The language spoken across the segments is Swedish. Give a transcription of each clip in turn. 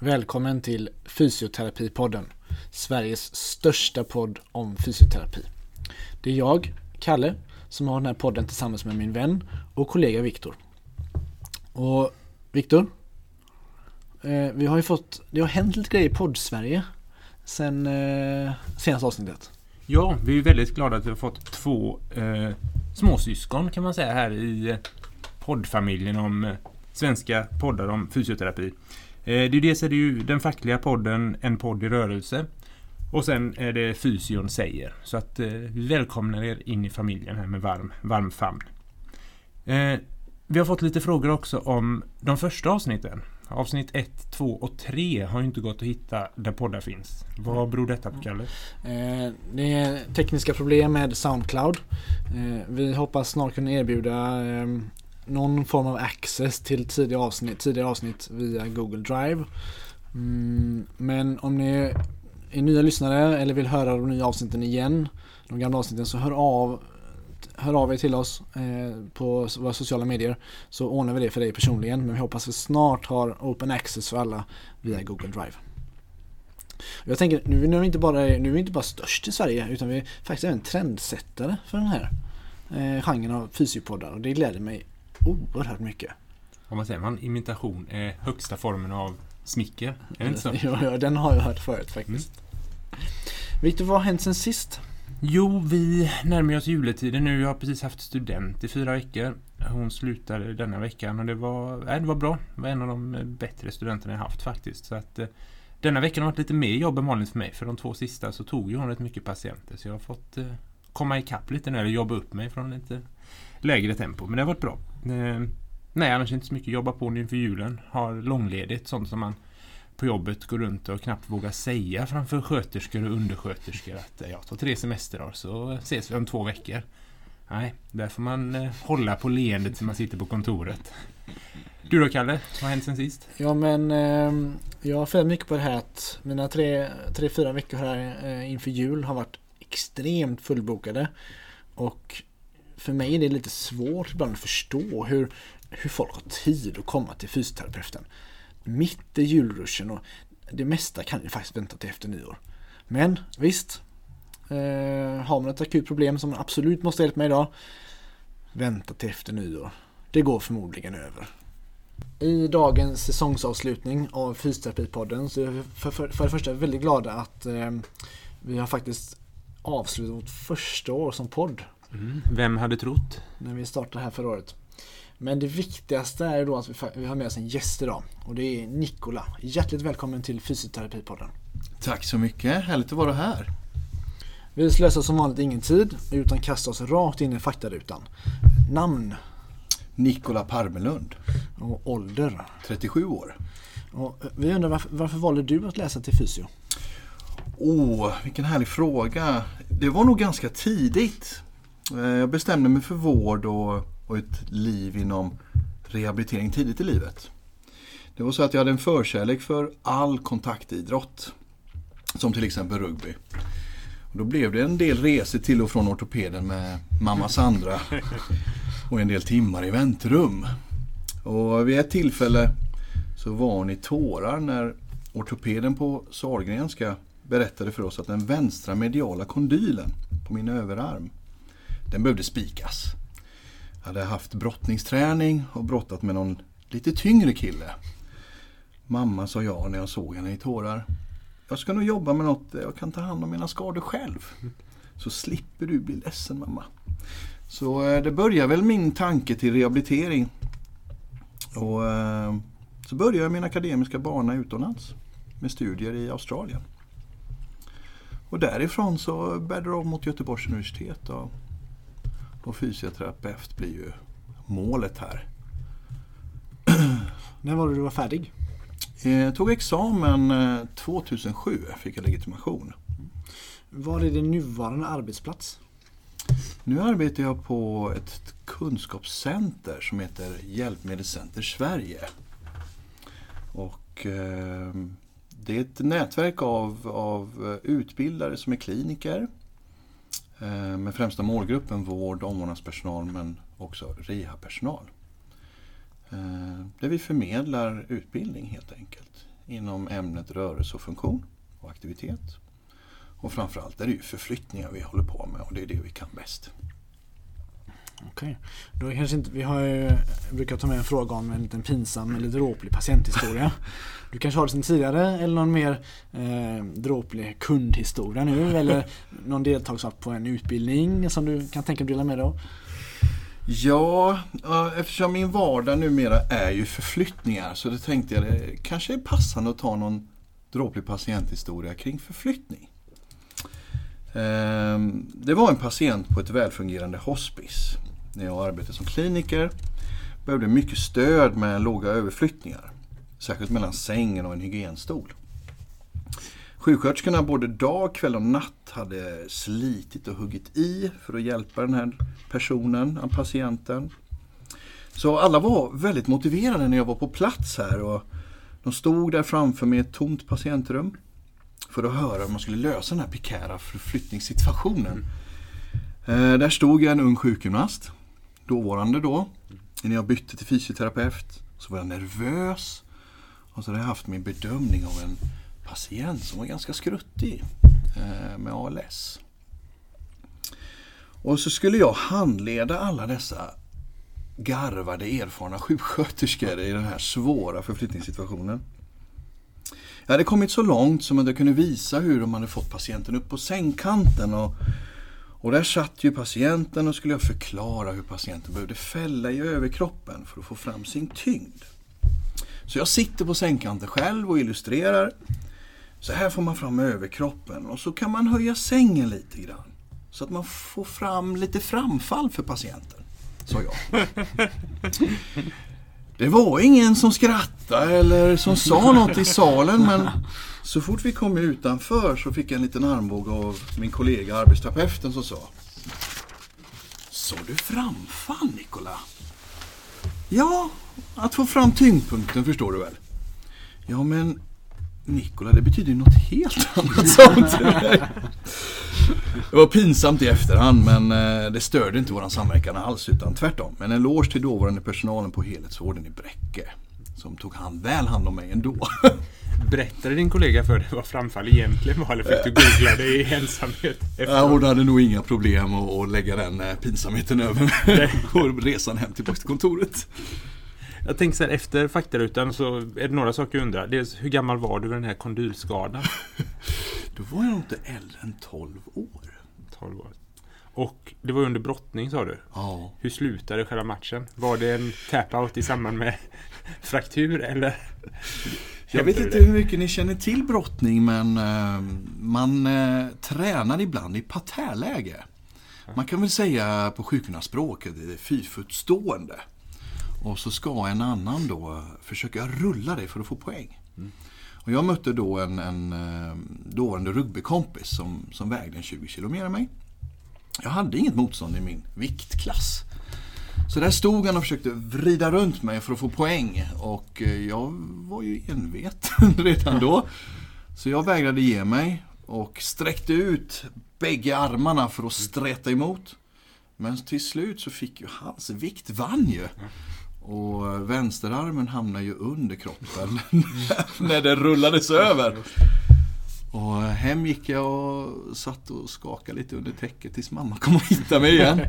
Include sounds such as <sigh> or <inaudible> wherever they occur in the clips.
Välkommen till Fysioterapipodden, Sveriges största podd om fysioterapi. Det är jag, Kalle, som har den här podden tillsammans med min vän och kollega Viktor. Och Viktor, eh, vi har ju fått, det har hänt lite grejer i podd-Sverige sen eh, senaste avsnittet. Ja, vi är väldigt glada att vi har fått två eh, småsyskon kan man säga här i eh, poddfamiljen om svenska poddar om fysioterapi. Eh, det är dels är det ju den fackliga podden En podd i rörelse och sen är det Fysion säger. Så att eh, vi välkomnar er in i familjen här med varm, varm famn. Eh, vi har fått lite frågor också om de första avsnitten. Avsnitt 1, 2 och 3 har ju inte gått att hitta där poddar finns. Vad beror detta på Kalle? Eh, det är tekniska problem med Soundcloud. Vi hoppas snart kunna erbjuda eh, någon form av access till tidigare avsnitt, tidigare avsnitt via Google Drive. Mm, men om ni är nya lyssnare eller vill höra de nya avsnitten igen, de gamla avsnitten, så hör av hör av er till oss eh, på våra sociala medier så ordnar vi det för dig personligen. Men vi hoppas att vi snart har open access för alla via Google Drive. Jag tänker, nu, nu, är vi inte bara, nu är vi inte bara störst i Sverige utan vi är faktiskt även trendsättare för den här eh, genren av fysiopoddar och det gläder mig oerhört mycket. Om man säger man imitation är högsta formen av smicker, är det inte så? <laughs> Ja, ja, den har jag hört förut faktiskt. Mm. Viktor, vad har hänt sen sist? Jo, vi närmar oss juletiden nu. Jag har precis haft student i fyra veckor. Hon slutade denna veckan och det var, nej, det var bra. Det var en av de bättre studenterna jag haft faktiskt. Så att, eh, denna veckan har varit lite mer jobb än vanligt för mig. För de två sista så tog ju hon rätt mycket patienter. Så jag har fått eh, komma ikapp lite nu, eller jobba upp mig från lite lägre tempo. Men det har varit bra. Eh, nej, annars inte så mycket jobba på nu inför julen. Har långledigt, sånt som man på jobbet går runt och knappt vågar säga framför sköterskor och undersköterskor att eh, jag tar tre semesterdagar så ses vi om två veckor. Nej, där får man eh, hålla på leendet när man sitter på kontoret. Du då Kalle, vad har hänt sen sist? Ja men eh, jag har följt mycket på det här att mina tre, tre fyra veckor här eh, inför jul har varit extremt fullbokade. Och för mig är det lite svårt ibland att förstå hur, hur folk har tid att komma till fysioterapeuten mitt i julruschen och det mesta kan ju faktiskt vänta till efter nyår. Men visst, eh, har man ett akut problem som man absolut måste hjälpa med idag, vänta till efter nyår. Det går förmodligen över. I dagens säsongsavslutning av Fysioterapipodden så är vi för, för, för det första väldigt glada att eh, vi har faktiskt avslutat vårt första år som podd. Mm. Vem hade trott? När vi startade här förra året. Men det viktigaste är då att vi har med oss en gäst idag och det är Nikola. Hjärtligt välkommen till Fysioterapipodden. Tack så mycket, härligt att vara här. Vi slösar som vanligt ingen tid utan kastar oss rakt in i faktarutan. Namn? Nikola Parmelund. Och ålder? 37 år. Och vi undrar varför, varför valde du att läsa till fysio? Åh, oh, vilken härlig fråga. Det var nog ganska tidigt. Eh, jag bestämde mig för vård och och ett liv inom rehabilitering tidigt i livet. Det var så att jag hade en förkärlek för all kontaktidrott. Som till exempel rugby. Och då blev det en del resor till och från ortopeden med mamma Sandra. <laughs> Och en del timmar i väntrum. Och vid ett tillfälle så var hon i tårar när ortopeden på Sahlgrenska berättade för oss att den vänstra mediala kondylen på min överarm, den behövde spikas Jag hade haft brottningsträning och brottat med någon lite tyngre kille. Mamma sa ja när jag såg henne i tårar. Jag ska nog jobba med något där jag kan ta hand om mina skador själv. Så slipper du bli ledsen mamma. Så eh, det börjar väl min tanke till rehabilitering. Och eh, så började jag min akademiska bana utomlands med studier i Australien. Och därifrån så bär det av mot Göteborgs universitet. Och och fysioterapeut blir ju målet här. <clears throat> När var det du var färdig? Jag tog examen 2007, eh, fick jag legitimation. Var är din nuvarande arbetsplats? Nu arbetar jag på ett kunskapscenter som heter Hjälpmedelscenter Sverige. Och eh, det är ett nätverk av, av utbildare som är kliniker Eh, Eh, med främsta målgruppen vård och omvårdnadspersonal men också rehabpersonal. Eh, där vi förmedlar utbildning helt enkelt inom ämnet rörelse och funktion och aktivitet. Och framförallt är det ju förflyttningar vi håller på med och det är det vi kan bäst. Okej. Då kanske inte, vi har ju, brukar ta med en fråga om en liten pinsam eller dråplig patienthistoria. <laughs> Du kanske har det sen tidigare eller någon mer eh, dråplig kundhistoria nu <laughs> eller någon deltagare på en utbildning som du kan tänka dig dela med dig av? Ja, eftersom min vardag numera är ju förflyttningar så det tänkte jag det kanske är passande att ta någon dråplig patienthistoria kring förflyttning. Ehm, det var en patient på ett välfungerande hospice när jag arbetade som kliniker. Behövde mycket stöd med låga överflyttningar. Särskilt mellan sängen och en hygienstol. Sjuksköterskorna både dag, kväll och natt hade slitit och huggit i för att hjälpa den här personen, patienten. Så alla var väldigt motiverade när jag var på plats här och de stod där framför mig i ett tomt patientrum för att höra om man skulle lösa den här pikära förflyttningssituationen. Eh, där stod jag en ung sjukgymnast, dåvarande då. När jag bytte till fysioterapeut så var jag nervös och så hade jag haft min bedömning av en patient som var ganska skruttig eh, med ALS. Och så skulle jag handleda alla dessa garvade, erfarna sjuksköterskor i den här svåra förflyttningssituationen. Jag hade kommit så långt som att jag kunde visa hur de hade fått patienten upp på sängkanten. Och, och där satt ju patienten och skulle jag förklara hur patienten behövde fälla i överkroppen för att få fram sin tyngd. Så jag sitter på sängkanten själv och illustrerar. Så här får man fram överkroppen och så kan man höja sängen lite grann. Så att man får fram lite framfall för patienten, sa jag. Det var ingen som skrattade eller som sa något i salen men så fort vi kom utanför så fick jag en liten armbåge av min kollega arbetsterapeuten som sa Sa du framfall Nikola? Ja, att få fram tyngdpunkten förstår du väl? Ja men Nikola, det betyder ju något helt <laughs> annat sånt. Det var pinsamt i efterhand men eh, det störde inte våran samverkan alls utan tvärtom. Men en eloge till dåvarande personalen på helhetsvården i Bräcke. Som tog hand, väl hand om mig ändå. <laughs> Berättade din kollega för dig vad framfall egentligen var eller fick du googla det i ensamhet? Ja, hon hade nog inga problem att lägga den eh, pinsamheten över <laughs> resan hem tillbaka till kontoret. Jag tänker så här, efter faktarutan så är det några saker jag undrar. Dels hur gammal var du vid den här kondylskadan? <laughs> Då var jag nog inte äldre än 12 år. 12 år. Och det var under brottning sa du? Ja. Hur slutade själva matchen? Var det en tap-out i samband med <laughs> fraktur eller? Jag vet inte hur mycket ni känner till brottning men eh, man eh, tränar ibland i parterläge. Man kan väl säga på sjukgymnastspråket fyrfotstående. Och så ska en annan då försöka rulla dig för att få poäng. Mm. Och jag mötte då en, en eh, dåvarande rugbykompis som, som vägde en 20 kilo mer än mig. Jag hade inget motstånd i min viktklass. Så där stod han och försökte vrida runt mig för att få poäng och eh, jag var ju enveten <laughs> redan då. Så jag vägrade ge mig och sträckte ut bägge armarna för att sträta emot. Men till slut så fick ju hans vikt vann ju. Och vänsterarmen hamnade ju under kroppen <laughs> när det rullades över. Och hem gick jag och satt och skakade lite under täcket tills mamma kom och hittade mig igen.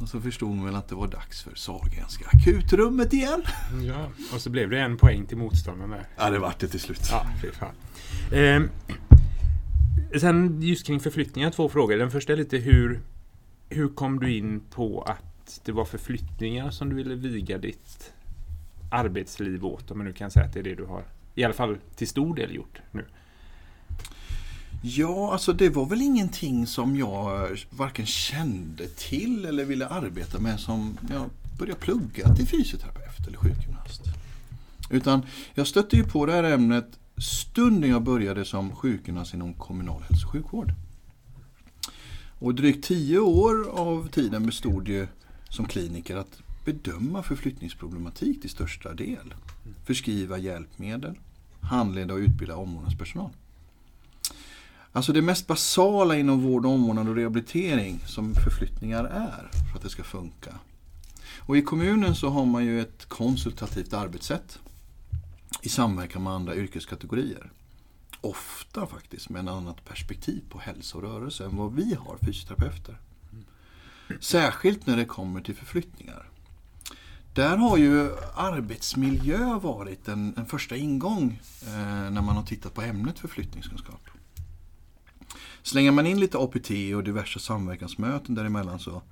Och så förstod hon väl att det var dags för Sahlgrenska akutrummet igen. Ja, och så blev det en poäng till motståndarna. Ja, det vart det till slut. Ja, fy fan. Eh, sen just kring förflyttningar, två frågor. Den första är lite hur, hur kom du in på att det var förflyttningar som du ville viga ditt arbetsliv åt, om man nu kan säga att det är det du har, i alla fall till stor del gjort nu? Ja, alltså det var väl ingenting som jag eh, varken kände till eller ville arbeta med som jag började plugga till fysioterapeut eller sjukgymnast. Utan jag stötte ju på det här ämnet stunden jag började som sjukgymnast inom kommunal hälso och sjukvård. Och drygt tio år av tiden bestod ju som kliniker att bedöma förflyttningsproblematik till största del. Förskriva hjälpmedel, handleda och utbilda omvårdnadspersonal. Alltså det mest basala inom vård, omvårdnad och rehabilitering som förflyttningar är för att det ska funka. Och I kommunen så har man ju ett konsultativt arbetssätt. i samverkan med andra yrkeskategorier. Ofta faktiskt med ett annat perspektiv på hälsa och rörelse än vad vi har fysioterapeuter. Särskilt när det kommer till förflyttningar. Där har ju arbetsmiljö varit en, en första ingång eh, när man har tittat på ämnet förflyttningskunskap. Slänger man in lite APT och diverse samverkansmöten däremellan så,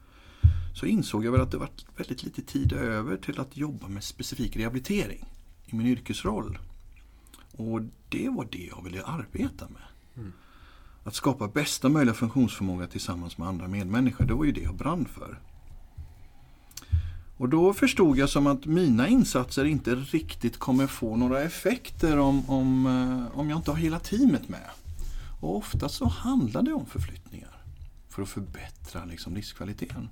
så insåg jag väl att det var väldigt lite tid över till att jobba med specifik rehabilitering i min yrkesroll. Och det var det jag ville arbeta med. Mm. Att skapa bästa möjliga funktionsförmåga tillsammans med andra medmänniskor, det var ju det jag brann för. Och då förstod jag som att mina insatser inte riktigt kommer få några effekter om, om, eh, om jag inte har hela teamet med. Och ofta så handlar det om förflyttningar för att förbättra liksom livskvaliteten.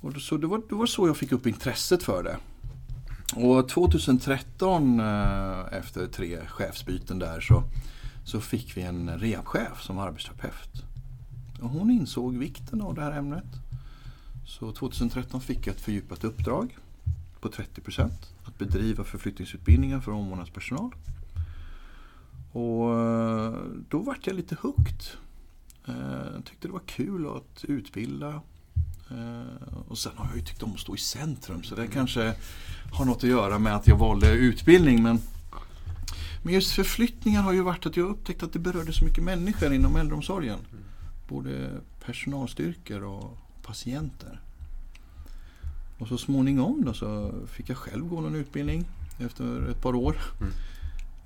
Och så det, var, det var så jag fick upp intresset för det. Och 2013 eh, efter tre chefsbyten där så, så fick vi en rehabchef som var arbetsterapeut. Och hon insåg vikten av det här ämnet. Så 2013 fick jag ett fördjupat uppdrag på 30 procent att bedriva förflyttningsutbildningar för omvårdnadspersonal. Och eh, då vart jag lite hooked. Jag eh, tyckte det var kul att utbilda. Eh, och sen har jag ju tyckt om att stå i centrum så det kanske har något att göra med att jag valde utbildning. Men, men just förflyttningar har ju varit att jag upptäckt att det berörde så mycket människor inom äldreomsorgen. Både personalstyrkor och patienter. Och så småningom då så fick jag själv gå någon utbildning efter ett par år. Mm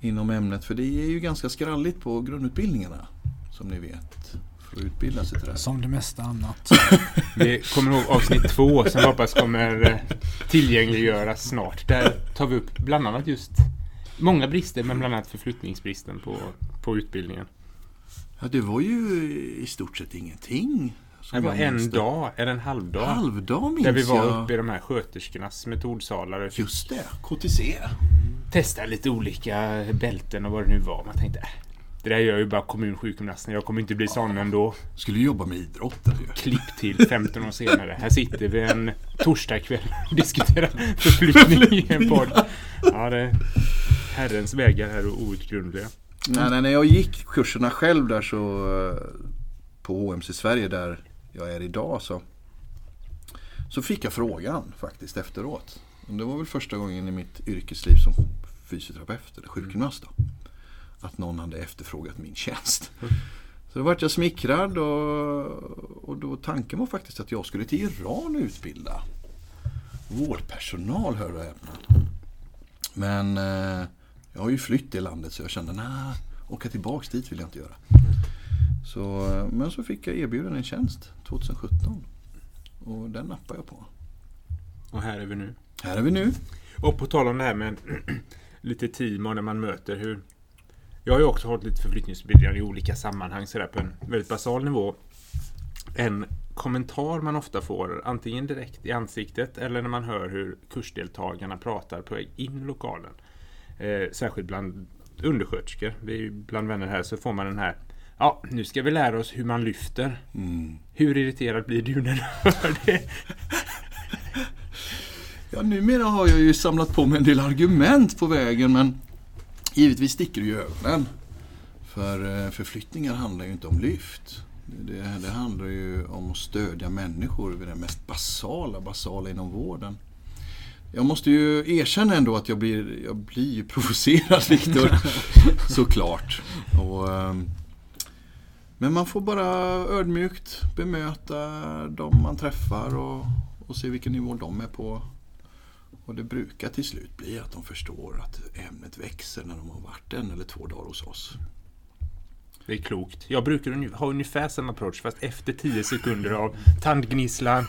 inom ämnet. För det är ju ganska skralligt på grundutbildningarna som ni vet. För att utbilda sig till det här. Som det mesta annat. <laughs> Vi kommer ihåg avsnitt två som hoppas kommer eh, tillgängliggöras snart. Där tar vi upp bland annat just många brister men bland annat förflyttningsbristen på, på utbildningen. Ja, det var ju i stort sett ingenting. Det var en dag, eller en halvdag. Halvdag minns Där vi var uppe i de här sköterskornas metodsalar. Just det, KTC testa lite olika bälten och vad det nu var. Man tänkte, äh, det där gör ju bara kommunsjukgymnasten. Jag kommer inte bli sån ändå. Skulle jobba med idrott? Klipp till 15 år senare. Här sitter vi en torsdagkväll och diskuterar förflyttning i en podd. Ja, det Herrens vägar är outgrundliga. Nej, nej, när jag gick kurserna själv där så eh, på HMC Sverige där jag är idag så så fick jag frågan faktiskt efteråt. Det var väl första gången i mitt yrkesliv som fysioterapeut eller sjukgymnast. Då, att någon hade efterfrågat min tjänst. Så då vart jag smickrad och, och då tanken var faktiskt att jag skulle till Iran utbilda vårdpersonal, hör och häpna. Men eh, jag har ju flytt i landet så jag kände nej, åka tillbaks dit vill jag inte göra. Så, men så fick jag erbjuden en tjänst 2017 och den nappade jag på. Och här är vi nu. Här är vi nu. Och på tal om det här med lite team och när man möter hur... Jag har ju också hållit lite förflyttningsutbildningar i olika sammanhang sådär på en väldigt basal nivå. En kommentar man ofta får, antingen direkt i ansiktet eller när man hör hur kursdeltagarna pratar på väg in i lokalen. Eh, särskilt bland undersköterskor. Vi bland vänner här så får man den här Ja, nu ska vi lära oss hur man lyfter. Mm. Hur irriterad blir du när du <laughs> hör det? Ja, numera har jag ju samlat på mig en del argument på vägen men givetvis sticker det i ögonen. För eh, förflyttningar handlar ju inte om lyft. Det, det, handlar ju om att stödja människor vid det mest basala, basala inom vården. Jag måste ju erkänna ändå att jag blir, jag blir ju <laughs> provocerad Viktor. <laughs> Såklart. Och, ehm, men man får bara ödmjukt bemöta de man träffar och, och se vilken nivå de är på. Och det brukar till slut bli att de förstår att ämnet växer när de har varit en eller två dagar hos oss. Det är klokt. Jag brukar ha ungefär samma approach fast efter tio sekunder av tandgnisslan,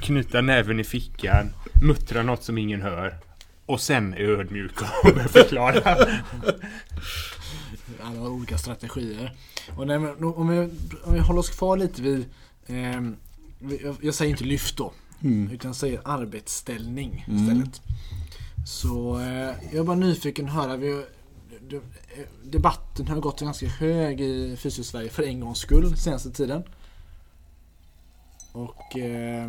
knyta näven i fickan, muttra något som ingen hör och sen är ödmjuk och <laughs> börja förklara. Alla har olika strategier. Och när, om, vi, om vi håller oss kvar lite vid eh, jag, jag säger inte lyft då. Mm. Utan säger arbetsställning mm. istället. Så eh, jag är bara nyfiken att höra. Vi, debatten har gått ganska hög i Fysio-Sverige för en gångs skull senaste tiden. Och eh,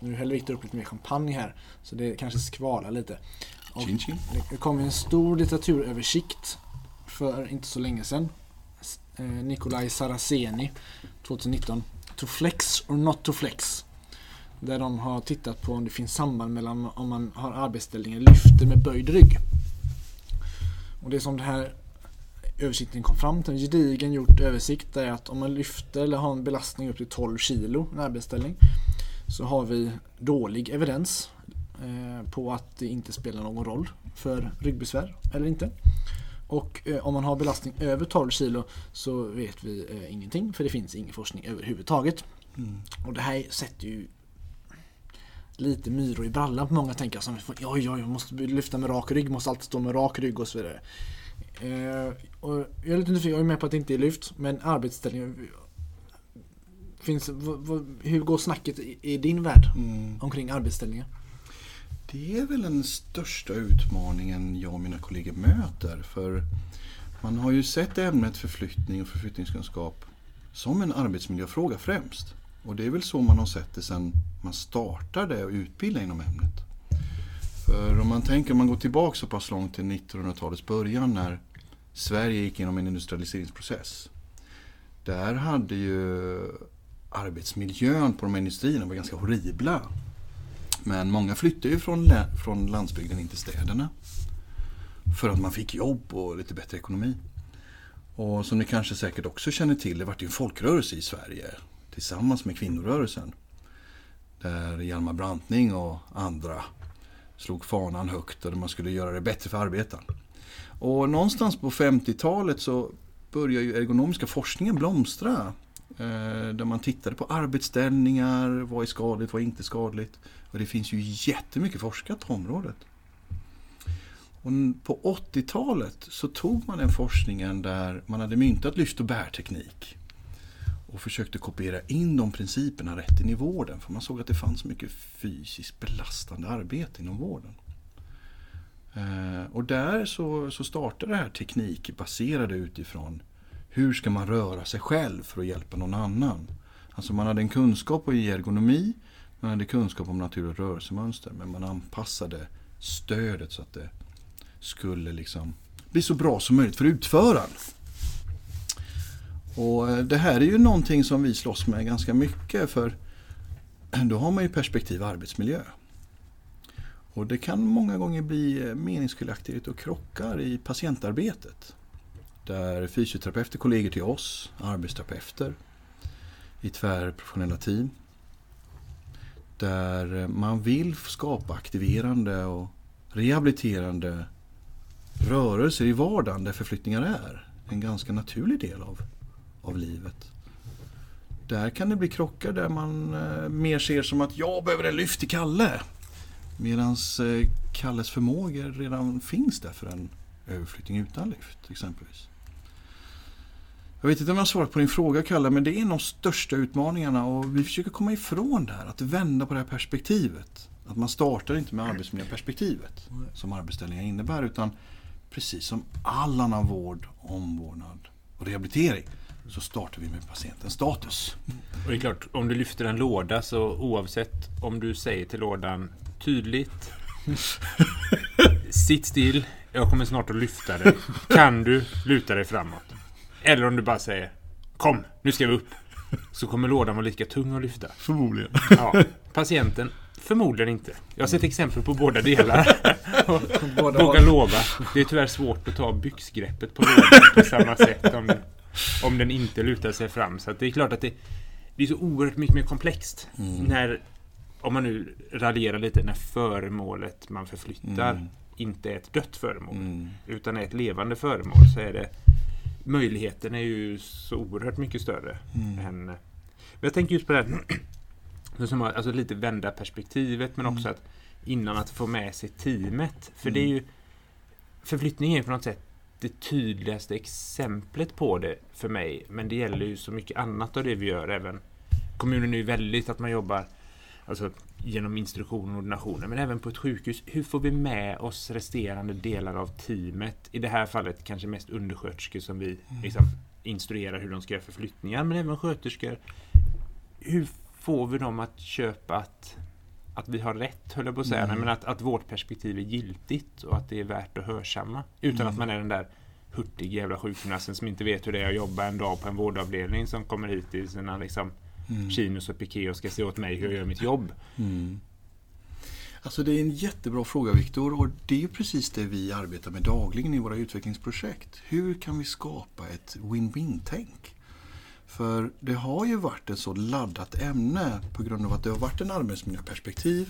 nu häller Viktor upp lite mer champagne här. Så det kanske skvalar lite. Och Chin chin. Det kom en stor litteraturöversikt för inte så länge sedan. Eh, Nikolaj Saraceni 2019. To flex or not to flex. Där de har tittat på om det finns samband mellan om man har arbetsställningen lyfter med böjd rygg. Och det som det här översikten kom fram till, en gedigen gjort översikt, är att om man lyfter eller har en belastning upp till 12 kilo, en arbetsställning, så har vi dålig evidens eh, på att det inte spelar någon roll för ryggbesvär eller inte. Och eh, om man har belastning över 12 kilo så vet vi eh, ingenting för det finns ingen forskning överhuvudtaget. Mm. Och det här sätter ju lite myror i brallan på många tänker som oj, oj, jag måste lyfta med rak rygg, måste alltid stå med rak rygg och så vidare. Eh, och jag är lite nyfiken, jag är med på att det inte är lyft, men arbetsställning Finns, vad, vad, hur går snacket i, i din värld Mm. omkring arbetsställningar? Det är väl den största utmaningen jag och mina kollegor möter. För man har ju sett ämnet förflyttning och förflyttningskunskap som en arbetsmiljöfråga främst. Och det är väl så man har sett det sedan man startade och utbildade inom ämnet. För om man tänker, om man går tillbaka så pass långt till 1900-talets början när Sverige gick igenom en industrialiseringsprocess. Där hade ju arbetsmiljön på de här industrierna var ganska horribla. Men många flyttade ju från, från landsbygden in till städerna. För att man fick jobb och lite bättre ekonomi. Och som ni kanske säkert också känner till, det vart ju en folkrörelse i Sverige. Tillsammans med kvinnorörelsen. Där Hjalmar Branting och andra slog fanan högt och man skulle göra det bättre för arbetaren. Och någonstans på 50-talet så började ju ergonomiska forskningen blomstra. Eh, där man tittade på arbetsställningar, vad är skadligt, vad är inte skadligt. Och det finns ju jättemycket forskat på området. Och på 80-talet så tog man den forskningen där man hade myntat lyft och bärteknik. Och försökte kopiera in de principerna rätt in i vården. För man såg att det fanns mycket fysiskt belastande arbete inom vården. Eh, och där så, så startade det här teknikbaserade utifrån hur ska man röra sig själv för att hjälpa någon annan. Alltså man hade en kunskap i ergonomi, man hade kunskap om natur och rörelsemönster men man anpassade stödet så att det skulle liksom bli så bra som möjligt för utföraren. Och eh, det här är ju någonting som vi slåss med ganska mycket för <clears throat> då har man ju perspektiv arbetsmiljö. Och det kan många gånger bli eh, meningsskiljaktigt och krockar i patientarbetet. Där fysioterapeuter, kollegor till oss, arbetsterapeuter i tvärprofessionella team. Där eh, man vill skapa aktiverande och rehabiliterande rörelser i vardagen där förflyttningar är en ganska naturlig del av, av livet. Där kan det bli krockar där man eh, mer ser som att jag behöver en lyft till Kalle. Medan eh, Kalles förmågor redan finns där för en överflyttning utan lyft exempelvis. Jag vet inte om jag har svarat på din fråga Kalle, men det är en av de största utmaningarna och vi försöker komma ifrån det här, att vända på det här perspektivet. Att man startar inte med arbetsmiljöperspektivet som arbetsställningar innebär utan precis som all annan vård, omvårdnad och rehabilitering så startar vi med patientens status. Och det är klart, om du lyfter en låda så oavsett om du säger till lådan tydligt <laughs> Sitt still, jag kommer snart att lyfta dig. Kan du luta dig framåt? Eller om du bara säger Kom, nu ska vi upp. Så kommer lådan vara lika tung att lyfta. Förmodligen. Ja, patienten förmodligen inte. Jag har sett exempel på båda delar. <laughs> Båda Vågar har- lova. Det är tyvärr svårt att ta byxgreppet på lådan på samma sätt om, om den inte lutar sig fram. Så det är klart att det, det är så oerhört mycket mer komplext. När, om man nu raljerar lite, när föremålet man förflyttar Mm. inte är ett dött föremål Mm. utan är ett levande föremål så är det möjligheten är ju så oerhört mycket större Mm. än... Men jag tänker just på det här, <clears throat> som alltså lite vända perspektivet men också att innan att få med sig teamet. För det är ju förflyttning är på något sätt det tydligaste exemplet på det för mig. Men det gäller ju så mycket annat av det vi gör även. Kommunen är ju väldigt att man jobbar alltså, genom instruktioner och ordinationer men även på ett sjukhus. Hur får vi med oss resterande delar av teamet? I det här fallet kanske mest undersköterskor som vi liksom, instruerar hur de ska göra förflyttningar men även sköterskor. Hur får vi dem att köpa att att vi har rätt, höll jag på att säga. Mm. Men att, att vårt perspektiv är giltigt och att det är värt att hörsamma. Utan Mm. att man är den där hurtig jävla sjukgymnasten som inte vet hur det är att jobba en dag på en vårdavdelning som kommer hit i sina liksom, Mm. chinos och piké och ska se åt mig hur jag gör mitt jobb. Mm. Alltså det är en jättebra fråga Viktor och det är precis det vi arbetar med dagligen i våra utvecklingsprojekt. Hur kan vi skapa ett win-win-tänk? För det har ju varit ett så laddat ämne på grund av att det har varit en arbetsmiljöperspektiv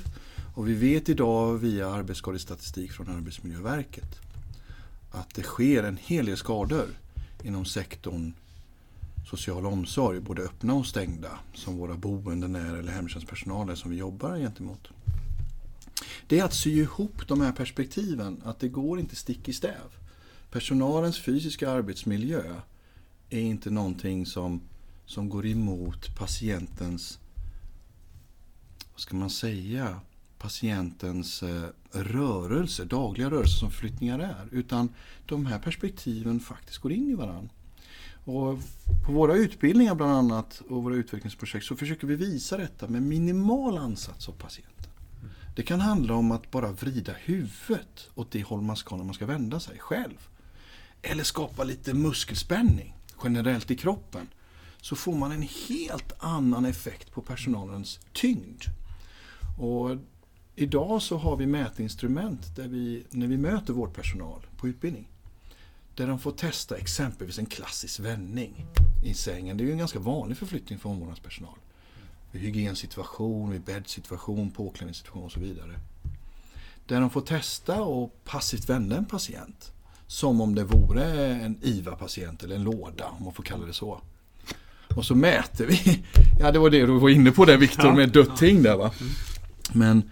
och vi vet idag via arbetsskadestatistik från Arbetsmiljöverket att det sker en hel del skador inom sektorn social omsorg, både öppna och stängda, som våra boenden är eller hemtjänstpersonal är som vi jobbar gentemot. Det är att sy ihop de här perspektiven, att det går inte stick i stäv. Personalens fysiska arbetsmiljö är inte någonting som, som går emot patientens, vad ska man säga, patientens eh, rörelse, dagliga rörelse som flyttningar är. Utan de här perspektiven faktiskt går in i varandra. Och på våra utbildningar bland annat och våra utvecklingsprojekt så försöker vi visa detta med minimal ansats av patienten. Det kan handla om att bara vrida huvudet åt det håll man ska när man ska vända sig själv. Eller skapa lite muskelspänning generellt i kroppen. Så får man en helt annan effekt på personalens tyngd. Och idag så har vi mätinstrument där vi, när vi möter vårdpersonal på utbildning, där de får testa exempelvis en klassisk vändning i sängen. Det är ju en ganska vanlig förflyttning för omvårdnadspersonal. Vid hygiensituation, vid bäddsituation, påklädningssituation och så vidare. Där de får testa och passivt vända en patient. Som om det vore en IVA-patient eller en låda, om man får kalla det så. Och så mäter vi. Ja, det var det du var inne på där Viktor Ja. med dött ting där va. Men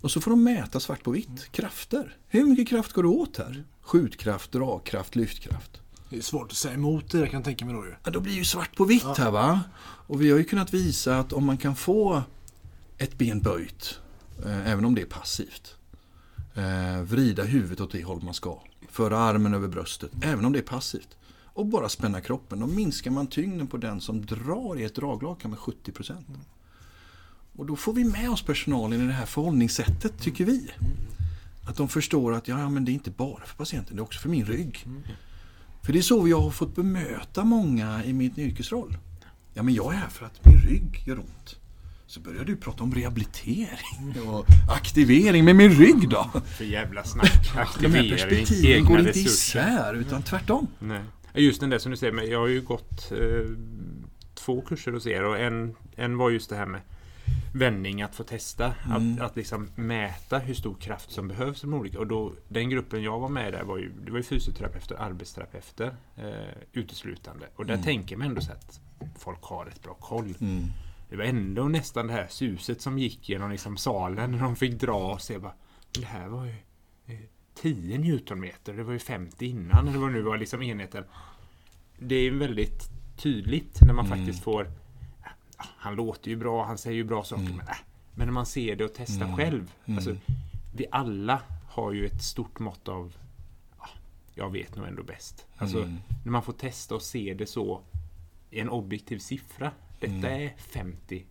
och så får de mäta svart på vitt, krafter. Hur mycket kraft går det åt här? Skjutkraft, dragkraft, lyftkraft. Det är svårt att säga emot det, jag kan tänka mig då ju. Ja, då blir ju svart på vitt Ja. här va. Och vi har ju kunnat visa att om man kan få ett ben böjt, eh, även om det är passivt, eh, vrida huvudet åt det håll man ska, föra armen över bröstet, även om det är passivt, och bara spänna kroppen, då minskar man tyngden på den som drar i ett draglakan med 70%. Och då får vi med oss personalen i det här förhållningssättet, tycker vi. Att de förstår att ja, men det är inte bara för patienten, det är också för min rygg. För det är så vi har fått bemöta många i min yrkesroll. Ja, men jag är här för att min rygg gör ont. Så börjar du prata om rehabilitering och aktivering. Men min rygg då? För jävla snack. De här Aktivering, perspektiven går inte resurser. isär, utan tvärtom. Nej. Just den där som du säger, men jag har ju gått eh, två kurser hos er och en, en var just det här med vändning, att få testa. Mm. Att, att liksom mäta hur stor kraft som behövs de olika. Och då, den gruppen jag var med i där var ju, det var ju fysioterapeuter och arbetsterapeuter eh, uteslutande. Och där Mm. tänker man ändå så att folk har rätt bra koll. Mm. Det var ändå nästan det här suset som gick genom liksom salen när de fick dra och se bara, det här var ju eh, 10 newtonmeter, det var ju 50 innan, eller vad nu var liksom enheten. Det är väldigt tydligt när man Mm. faktiskt får, ja, han låter ju bra, han säger ju bra saker, Mm. men, äh, men när man ser det och testar Mm. själv. Mm. Alltså, vi alla har ju ett stort mått av, ja, jag vet nog ändå bäst. Alltså, Mm. när man får testa och se det så i en objektiv siffra. Detta Mm. är 50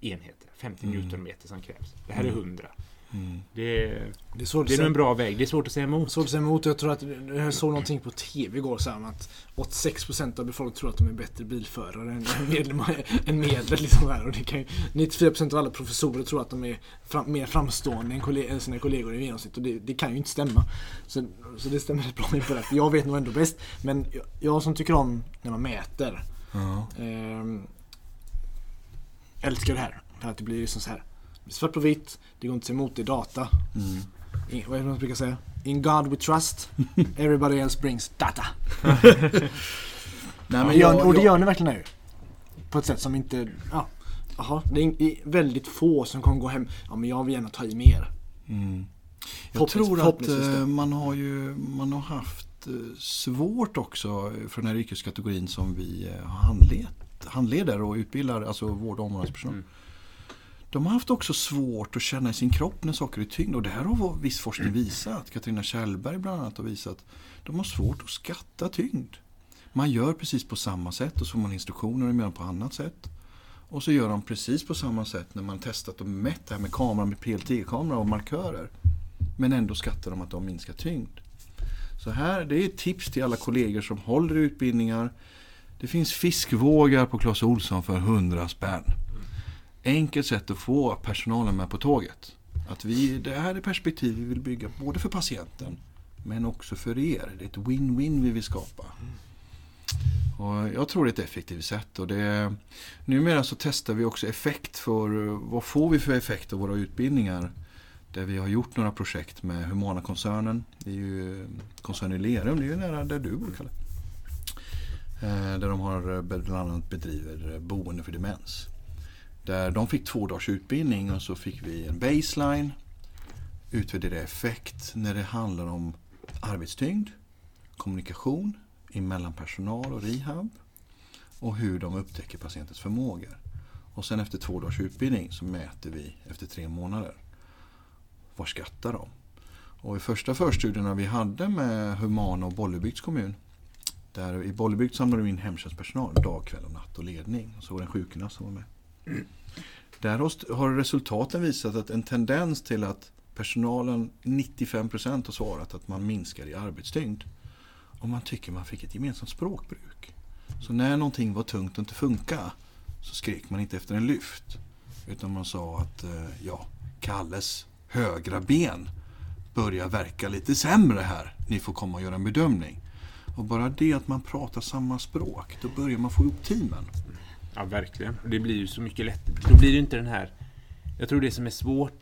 enheter, 50 Mm. newtonmeter som krävs. Det här är Mm. 100. Mm. Det är, Det är svårt det är nog en bra väg. Det är svårt att säga emot. Svårt att säga emot. Jag tror att jag såg någonting på TV igår så att 86% av befolkningen tror att de är bättre bilförare än än medlet. Liksom här. Och det kan ju, 94% av alla professorer tror att de är fram, mer framstående än, kolleg, än sina kollegor i genomsnitt. Och det, det kan ju inte stämma. Så, så det stämmer rätt bra in på det. Jag vet nog ändå bäst. Men jag, jag som tycker om när man mäter. Ja. Ehm, älskar det här. För att det blir liksom så här. Svart på vitt, det går inte att se emot, det är data. Mm. In, vad är det man brukar säga? In God we trust, <laughs> everybody else brings data. Nej, men jag, och det gör ni verkligen nu. På ett sätt som inte, ja. Jaha, det är, väldigt få som kommer gå hem, ja men jag vill gärna ta i mer. mm. jag tror att eh, man har ju man har haft eh, svårt också för den här yrkeskategorin som vi eh, har handled, handleder och utbildar, alltså vård och omvårdnadspersonal. Mm. De har haft också svårt att känna i sin kropp när saker är tyngd och det här har viss forskning visat. Katarina Kjellberg bland annat har visat. De har svårt att skatta tyngd. Man gör precis på samma sätt och så får man instruktioner och gör på annat sätt. Och så gör de precis på samma sätt när man testat och mätt det här med kamera, med PLT-kamera och markörer. Men ändå skattar de att de minskar tyngd. Så här, det är ett tips till alla kollegor som håller i utbildningar. Det finns fiskvågar på Clas Olsson för 100 spänn. Enkelt sätt att få personalen med på tåget. Att vi, det här är perspektiv vi vill bygga både för patienten men också för er. Det är ett win-win vi vill skapa. Och jag tror det är ett effektivt sätt. Och det, numera så testar vi också effekt för vad får vi för effekt av våra utbildningar. Där vi har gjort några projekt med Humana-koncernen. Det är ju koncernen i Lerum, det är ju nära där du bor Kalle. Eh, där de har bland annat bedriver boende för demens. Där de fick två dagars utbildning och så fick vi en baseline, utvärdera effekt när det handlar om arbetstyngd, kommunikation emellan personal och rehab och hur de upptäcker patientens förmågor. Och sen efter två dagars utbildning så mäter vi efter tre månader. Vad skattar de? Och i första förstudierna vi hade med Humana och Bollebygds kommun där I Bollebygd samlade vi in hemtjänstpersonal dag, kväll och natt och ledning. Och så var det en sjukgymnast som var med. Där har resultaten visat att en tendens till att personalen, 95% har svarat att man minskar i arbetstyngd. Och man tycker man fick ett gemensamt språkbruk. Så när någonting var tungt och inte funkade så skrek man inte efter en lyft. Utan man sa att eh, ja, Kalles högra ben börjar verka lite sämre här. Ni får komma och göra en bedömning. Och bara det att man pratar samma språk, då börjar man få ihop teamen. Ja, verkligen. Det blir ju så mycket lättare. Då blir det inte den här... Jag tror det som är svårt,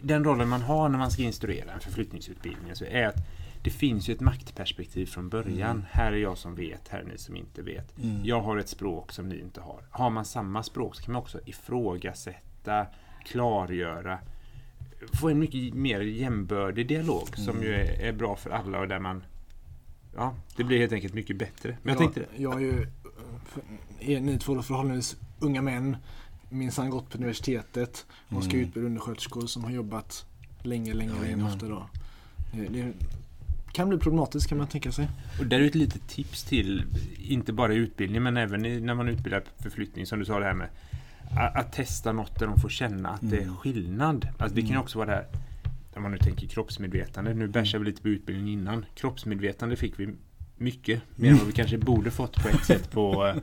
den rollen man har när man ska instruera en förflyttningsutbildning, så är att det finns ju ett maktperspektiv från början. Mm. Här är jag som vet, här är ni som inte vet. Mm. Jag har ett språk som ni inte har. Har man samma språk så kan man också ifrågasätta, klargöra, få en mycket mer jämbördig dialog mm. som ju är, är, bra för alla och där man Ja, det blir helt enkelt mycket bättre. Men jag, jag tänkte... Jag är ju ni två förhållandevis unga män minsann gått på universitetet och ska mm. utbilda undersköterskor som har jobbat länge, länge, ja, länge ofta då. Det, det, kan bli problematiskt kan man tänka sig. Och där är ett litet tips till, inte bara i utbildning men även i, när man utbildar förflyttning som du sa det här med att, att testa något där de får känna att mm. det är mm. skillnad. Alltså det kan mm. också vara det här om man nu tänker kroppsmedvetande. Nu bärsar vi lite på utbildning innan. Kroppsmedvetande fick vi mycket. Mer än vad vi kanske borde fått på ett sätt på, eh,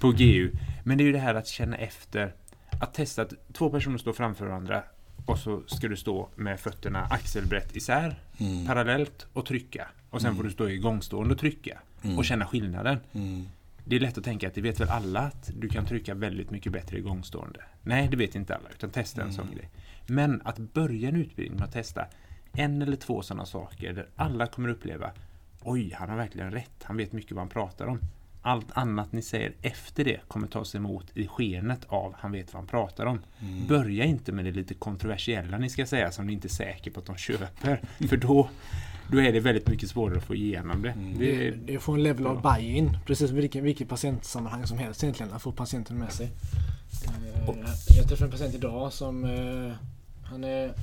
på GU. Men det är ju det här att känna efter. Att testa att två personer står framför varandra och så ska du stå med fötterna axelbrett isär mm. parallellt och trycka. Och sen mm. får du stå i gångstående och trycka. Mm. Och känna skillnaden. Mm. Det är lätt att tänka att det vet väl alla att du kan trycka väldigt mycket bättre i gångstående. Nej, det vet inte alla, utan testa en sån mm. grej. Men att börja en utbildning med att testa en eller två sådana saker där alla kommer uppleva Oj, han har verkligen rätt. Han vet mycket vad han pratar om. Allt annat ni säger efter det kommer tas emot i skenet av han vet vad han pratar om. Mm. Börja inte med det lite kontroversiella ni ska säga som ni inte är säker på att de köper. <laughs> För då, då är det väldigt mycket svårare att få igenom det. Mm. Det, det får en level av buy-in. Precis som vilket, vilket patientsammanhang som helst egentligen. Att få patienten med sig. Uh, jag träffade en patient idag som uh, han är,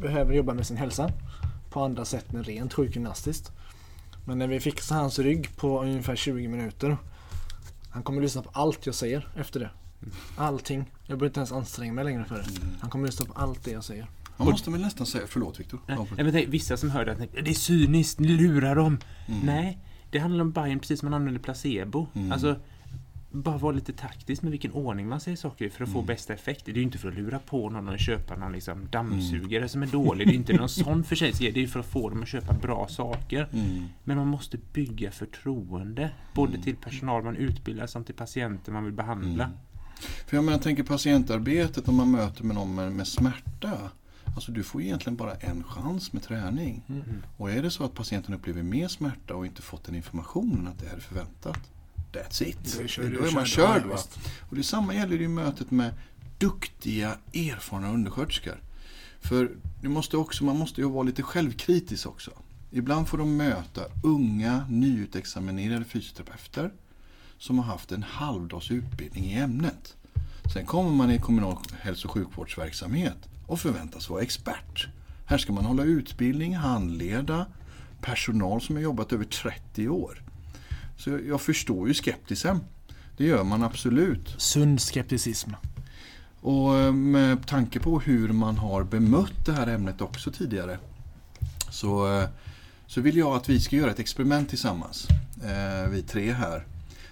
behöver jobba med sin hälsa på andra sätt än rent sjukgymnastiskt. Men när vi fixar hans rygg på ungefär 20 minuter. Han kommer lyssna på allt jag säger efter det. Allting. Jag behöver inte ens anstränga mig längre för det. Mm. Han kommer lyssna på allt det jag säger. Man måste väl nästan säga, förlåt Viktor. Nej, vissa som hörde att det är cyniskt, ni lurar dem. Mm. Nej, det handlar om Bayern precis som man använder placebo. Mm. Alltså, bara vara lite taktisk med vilken ordning man säger saker för att få mm. bästa effekt. Det är ju inte för att lura på någon att köpa någon liksom dammsugare mm. som är dålig. Det är inte någon <laughs> sån försäljning. Det är för att få dem att köpa bra saker. Mm. Men man måste bygga förtroende. Både mm. till personal man utbildar som till patienter man vill behandla. Mm. För jag menar, tänker patientarbetet om man möter med någon med, med smärta. Alltså du får egentligen bara en chans med träning. Mm. Och är det så att patienten upplever mer smärta och inte fått den informationen att det är förväntat that's it. Då är, man körd. Va? Och detsamma gäller i mötet med duktiga, erfarna undersköterskor. För det måste också, man måste ju vara lite självkritisk också. Ibland får de möta unga, nyutexaminerade fysioterapeuter som har haft en halvdags utbildning i ämnet. Sen kommer man i kommunal hälso och sjukvårdsverksamhet och förväntas vara expert. Här ska man hålla utbildning, handleda personal som har jobbat över 30 år. Så jag förstår ju skeptisen. Det gör man absolut. Sund skepticism. Och eh, med tanke på hur man har bemött det här ämnet också tidigare så, eh, så vill jag att vi ska göra ett experiment tillsammans. Eh, vi tre här.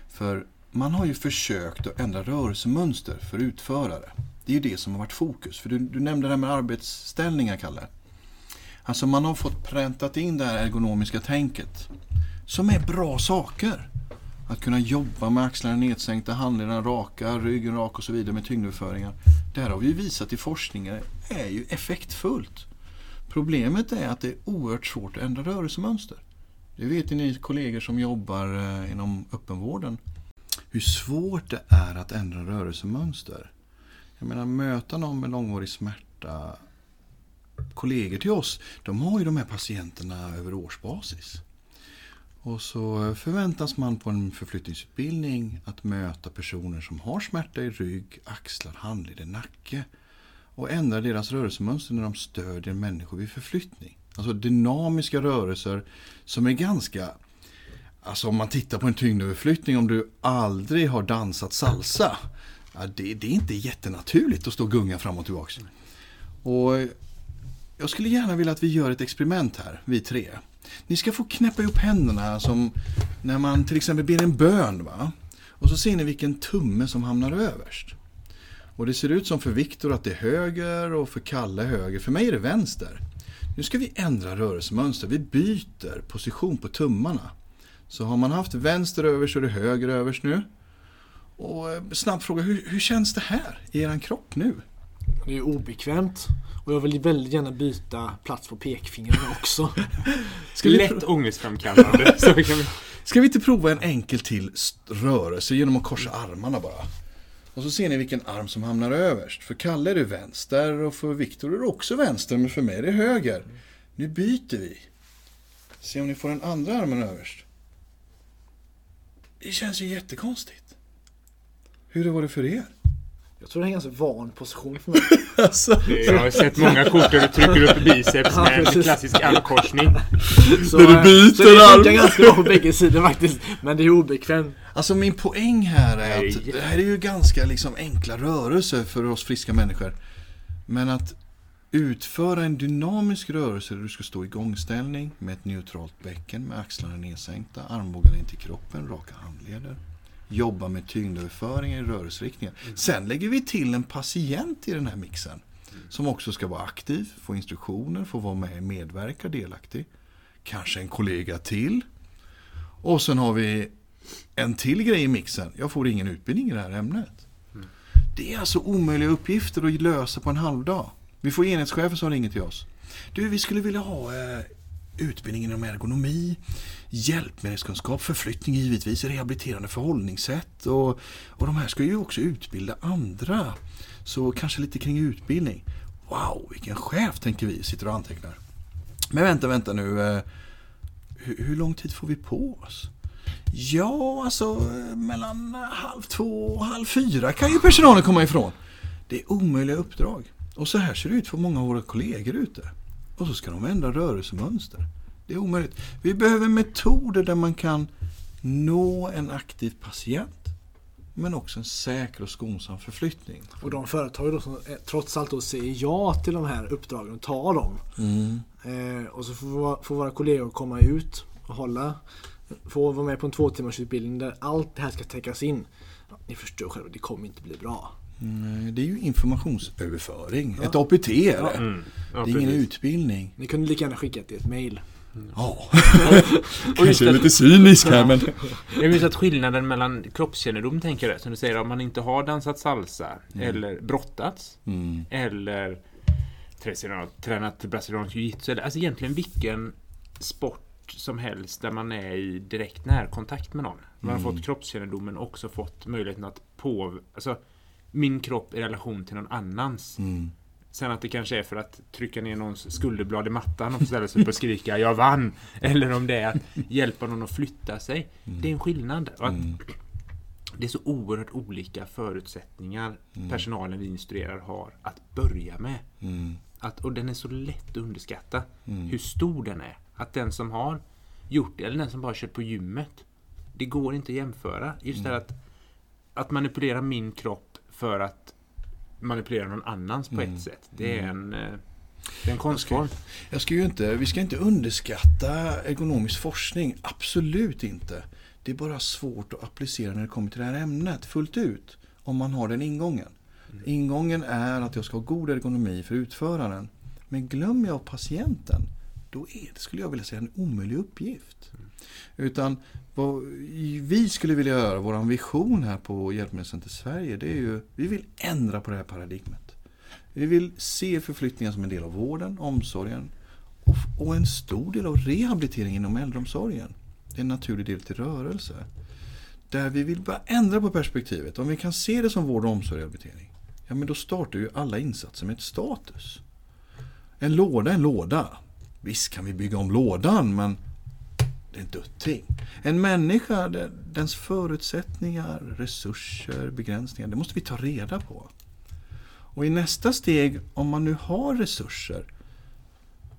För man har ju försökt att ändra rörelsemönster för utförare. Det är ju det som har varit fokus. För du, du nämnde det här med arbetsställningar, Kalle. Alltså man har fått präntat in det här ergonomiska tänket. Som är bra saker. Att kunna jobba med axlarna nedsänkta, handlederna raka, ryggen rak och så vidare med tyngdöverföringar. Det här har vi visat i forskningen är ju effektfullt. Problemet är att det är oerhört svårt att ändra rörelsemönster. Det vet ju ni kollegor som jobbar eh, inom öppenvården. Hur svårt det är att ändra rörelsemönster. Jag menar möta någon med långvarig smärta. Kollegor till oss, de har ju de här patienterna över årsbasis. Och så förväntas man på en förflyttningsutbildning att möta personer som har smärta i rygg, axlar, handleder, nacke och ändra deras rörelsemönster när de stödjer människor vid förflyttning. Alltså dynamiska rörelser som är ganska Alltså om man tittar på en tyngdöverflyttning om du aldrig har dansat salsa. Det, det, är inte jättenaturligt att stå och gunga fram och tillbaka. Och jag skulle gärna vilja att vi gör ett experiment här, vi tre. Ni ska få knäppa ihop händerna som när man till exempel ber en bön. Va? Och så ser ni vilken tumme som hamnar överst. Och det ser ut som för Viktor att det är höger och för Kalle höger. För mig är det vänster. Nu ska vi ändra rörelsemönster. Vi byter position på tummarna. Så har man haft vänster överst så är det höger överst nu. Och eh, snabb fråga, hur, hur känns det här i er kropp nu? Det är obekvämt. Och jag vill väldigt gärna byta plats på pekfingrarna också. <laughs> Ska vi Lätt ångestframkallande. <laughs> så vi Ska vi inte prova en enkel till rörelse genom att korsa armarna bara? Och så ser ni vilken arm som hamnar överst. För Kalle är det vänster och för Viktor är det också vänster, men för mig är det höger. Nu byter vi. Se om ni får den andra armen överst. Det känns ju jättekonstigt. Hur var det för er? Jag tror det är en ganska van position för mig. <laughs> alltså. Jag har sett många kort där du trycker upp biceps med en klassisk armkorsning. Så, Där du byter så det funkar ganska bra på bägge sidor faktiskt. Men det är obekvämt. Alltså min poäng här är att det här är ju ganska liksom enkla rörelser för oss friska människor. Men att utföra en dynamisk rörelse där du ska stå i gångställning med ett neutralt bäcken med axlarna nedsänkta, armbågarna in till kroppen, raka handleder jobba med tyngdöverföring i rörelseriktningen. Mm. Sen lägger vi till en patient i den här mixen. Mm. Som också ska vara aktiv, få instruktioner, få vara med, medverka, delaktig. Kanske en kollega till. Och sen har vi en till grej i mixen. Jag får ingen utbildning i det här ämnet. Mm. Det är alltså omöjliga uppgifter att lösa på en halvdag. Vi får enhetschefer som ringer till oss. Du, vi skulle vilja ha eh, utbildning inom ergonomi, hjälpmedelskunskap, förflyttning givetvis, rehabiliterande förhållningssätt och, och de här ska ju också utbilda andra. Så kanske lite kring utbildning. Wow, vilken chef tänker vi, sitter och antecknar. Men vänta, vänta nu. Eh, hur, hur lång tid får vi på oss? Ja, alltså eh, mellan halv två och halv fyra kan ju personalen komma ifrån. Det är omöjliga uppdrag. Och så här ser det ut för många av våra kollegor ute. Och så ska de ändra rörelsemönster. Det är omöjligt. Vi behöver metoder där man kan nå en aktiv patient men också en säker och skonsam förflyttning. Och de företag då som trots allt då säger ja till de här uppdragen och tar dem. Mm. Eh, och så får, får våra kollegor komma ut och hålla, få vara med på en två timmars utbildning där allt det här ska täckas in. Ja, ni förstår själva, det kommer inte bli bra. Nej, det är ju informationsöverföring. Ja. Ett APT är det. Ja. Mm. Ja, det är ingen utbildning. Ni kunde lika gärna skicka det i ett mail. Ja. <laughs> Kanske är lite cynisk här men... Jag minns att skillnaden mellan kroppskännedom, tänker jag, som du säger, om man inte har dansat salsa mm. eller brottats mm. eller tränat brasiliansk jiu-jitsu, alltså egentligen vilken sport som helst där man är i direkt närkontakt med någon. Man har mm. fått kroppskännedomen och också fått möjligheten att på... Alltså, min kropp i relation till någon annans. Mm. Sen att det kanske är för att trycka ner någons skulderblad i mattan och ställa sig upp och skrika ”Jag vann!” Eller om det är att hjälpa någon att flytta sig. Mm. Det är en skillnad. Mm. Det är så oerhört olika förutsättningar mm. personalen vi instruerar har att börja med. Mm. Att, och den är så lätt att underskatta mm. hur stor den är. Att den som har gjort det, eller den som bara kört på gymmet, det går inte att jämföra. Just det att att manipulera min kropp för att manipulera någon annans på Mm. ett sätt. Det är Mm. en, eh, det är en konstform. Jag ska ju inte, vi ska inte underskatta ergonomisk forskning. Absolut inte. Det är bara svårt att applicera när det kommer till det här ämnet fullt ut. Om man har den ingången. Ingången är att jag ska ha god ergonomi för utföraren. Men glömmer jag patienten, då är det, skulle jag vilja säga, en omöjlig uppgift. Utan vad vi skulle vilja göra, vår vision här på Hjälpmedelscenter Sverige, det är ju, vi vill ändra på det här paradigmet. Vi vill se förflyttningar som en del av vården, omsorgen och, och en stor del av rehabiliteringen inom äldreomsorgen. Det är en naturlig del till rörelse. Där vi vill bara ändra på perspektivet. Om vi kan se det som vård, omsorg och rehabilitering. Ja men då startar ju alla insatser med ett status. En låda är en låda. Visst kan vi bygga om lådan men det är en dött ting. En människa, dens förutsättningar, resurser, begränsningar, det måste vi ta reda på. Och i nästa steg, om man nu har resurser,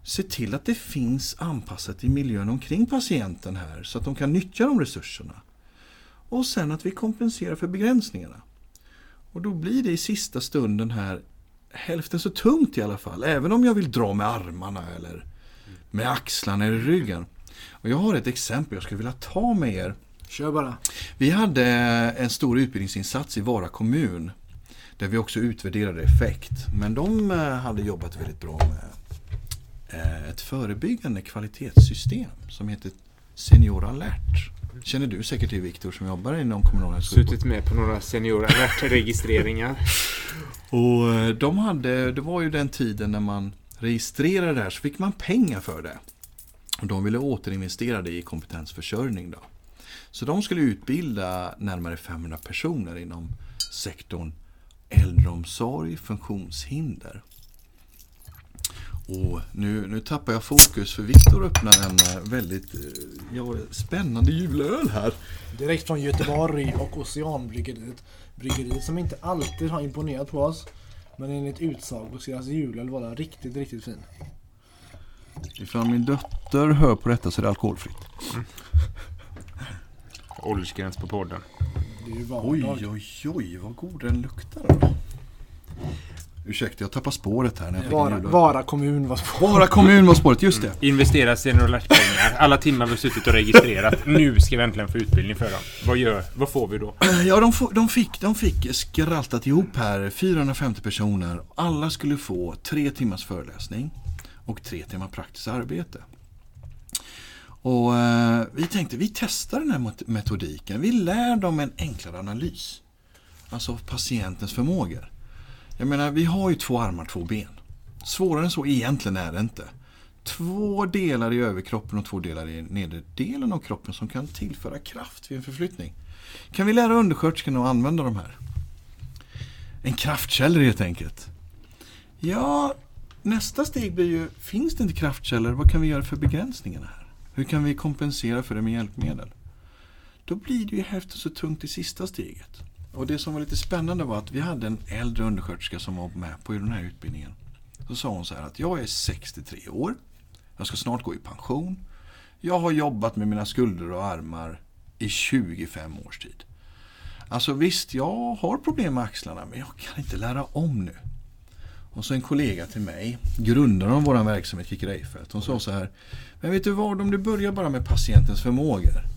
se till att det finns anpassat i miljön omkring patienten här så att de kan nyttja de resurserna. Och sen att vi kompenserar för begränsningarna. Och då blir det i sista stunden här hälften så tungt i alla fall. Även om jag vill dra med armarna eller med axlarna eller ryggen. Och jag har ett exempel jag skulle vilja ta med er. Kör bara. Vi hade en stor utbildningsinsats i Vara kommun. Där vi också utvärderade effekt. Men de eh, hade jobbat väldigt bra med eh, ett förebyggande kvalitetssystem som heter Senior Alert. Känner du säkert till Viktor som jobbar inom kommunala hälso. Suttit med på några seniora registreringar. <laughs> Och eh, de hade, det var ju den tiden när man registrerade det här så fick man pengar för det. Och de ville återinvestera det i kompetensförsörjning då. Så de skulle utbilda närmare 500 personer inom sektorn äldreomsorg, funktionshinder. Och nu, nu tappar jag fokus för Viktor öppnar en eh, väldigt eh, ja, spännande julöl här. Direkt från Göteborg och Oceanbryggeriet. Bryggeriet som inte alltid har imponerat på oss. Men enligt utsago ska deras julöl vara riktigt, riktigt fin. Ifall min dotter hör på detta så är det alkoholfritt. Åldersgräns på podden. Det är ju Oj, vardag. oj, oj, vad god den luktar. Då. Ursäkta, jag tappar spåret här. När jag Vara. Vara kommun var på. Vara kommun var spåret, just det. Investera seniorpengar. Alla timmar vi suttit och registrerat. Nu ska vi äntligen få utbildning för dem. Vad, gör, vad får vi då? Ja, de, få- de, fick, de fick skraltat ihop här 450 personer. Alla skulle få tre timmars föreläsning och tre timmar praktiskt arbete. Och eh, vi tänkte, vi testar den här metodiken. Vi lär dem en enklare analys. Alltså patientens förmågor. Jag menar, vi har ju två armar, två ben. Svårare än så egentligen är det inte. Två delar i överkroppen och två delar i nedre delen av kroppen som kan tillföra kraft vid en förflyttning. Kan vi lära undersköterskorna att använda de här? En kraftkälla helt enkelt. Ja, nästa steg blir ju, finns det inte kraftkällor, vad kan vi göra för begränsningarna här? Hur kan vi kompensera för det med hjälpmedel? Då blir det ju hälften så tungt i sista steget. Och det som var lite spännande var att vi hade en äldre undersköterska som var med på den här utbildningen. Så sa hon så här att jag är 63 år. Jag ska snart gå i pension. Jag har jobbat med mina skulder och armar i 25 års tid. Alltså visst, jag har problem med axlarna men jag kan inte lära om nu. Och så en kollega till mig, grundaren av vår verksamhet, Kikki Reifert, hon sa så här. Men vet du vad, om du börjar bara med patientens förmågor.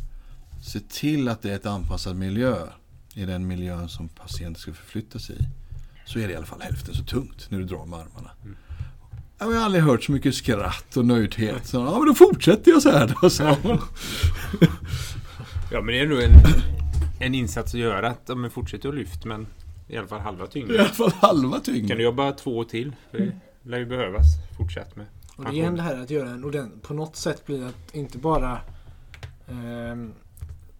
Se till att det är ett anpassad miljö i den miljön som patienten ska förflytta sig i. Så är det i alla fall hälften så tungt när du drar med armarna. Jag har aldrig hört så mycket skratt och nöjdhet. Så, ja, men då fortsätter jag så här då, hon. Ja men det är nog en, en insats att göra. Att de fortsätter att lyfta men i alla fall halva I tyngden. alla fall halva Kan du tyngden. jobba två till? För det lär ju behövas. Fortsätt med. Och det är igen det här att göra en ordentlig, på något sätt blir det att inte bara ehm,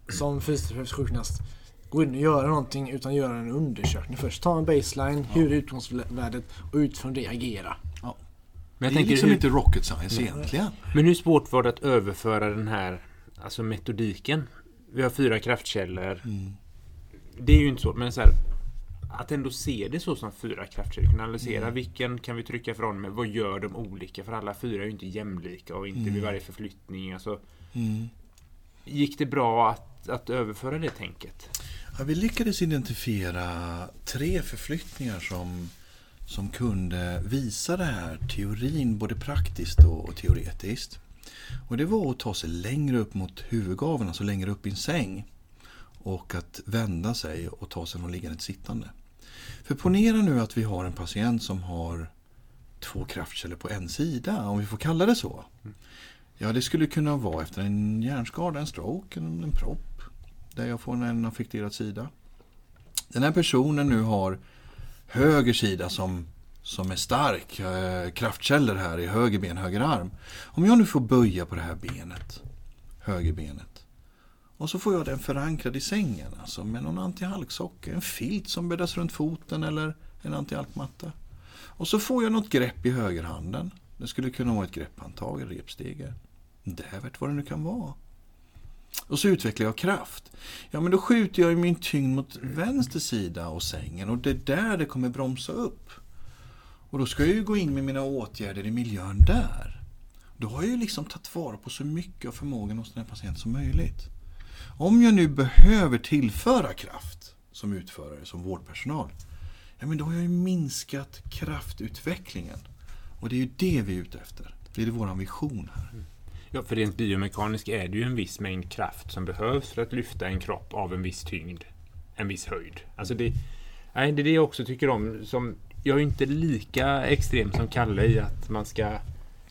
som fysioterapeut sjukgymnast gå in och göra någonting utan göra en undersökning först. Ta en baseline, hur är utgångsvärdet och utifrån det agera. Men det jag är tänker, liksom hur, inte rocket science Nej. egentligen. men hur svårt var det att överföra den här alltså metodiken? Vi har fyra kraftkällor. Mm. Det är ju inte så, men så här, att ändå se det så som fyra kraftkällor. Kunna analysera Mm. vilken kan vi trycka ifrån med? Vad gör de olika? För alla fyra är ju inte jämlika och inte Mm. vid varje förflyttning. Alltså, Mm. gick det bra att, att överföra det tänket? Ja, vi lyckades identifiera tre förflyttningar som, som kunde visa det här teorin både praktiskt och, och teoretiskt. Och det var att ta sig längre upp mot huvudgaveln, alltså längre upp i en säng. Och att vända sig och ta sig från liggande till sittande. För ponera nu att vi har en patient som har två kraftkällor på en sida, om vi får kalla det så. Ja, det skulle kunna vara efter en hjärnskada, en stroke, en, en propp. Där jag får en affekterad sida. Den här personen nu har höger sida som, som är stark, eh, kraftkällor här i höger ben, höger arm. Om jag nu får böja på det här benet, höger benet, och så får jag den förankrad i sängen, alltså med någon antihalksocka, en filt som bäddas runt foten eller en antihalkmatta. Och så får jag något grepp i högerhanden. Det skulle kunna vara ett grepphandtag, eller repstege. Dävert vad det nu kan vara. Och så utvecklar jag kraft. Ja, men då skjuter jag min tyngd mot vänster sida av sängen och det är där det kommer bromsa upp. Och då ska jag ju gå in med mina åtgärder i miljön där. Då har jag ju liksom tagit vara på så mycket av förmågan hos den här patienten som möjligt. Om jag nu behöver tillföra kraft som utförare, som vårdpersonal, ja men då har jag ju minskat kraftutvecklingen. Och det är ju det vi är ute efter. Det är vår vision här. Ja, för rent biomekaniskt är det ju en viss mängd kraft som behövs för att lyfta en kropp av en viss tyngd, en viss höjd. Alltså det, nej, det är det jag också tycker om. Som, jag är inte lika extrem som Kalle i att man ska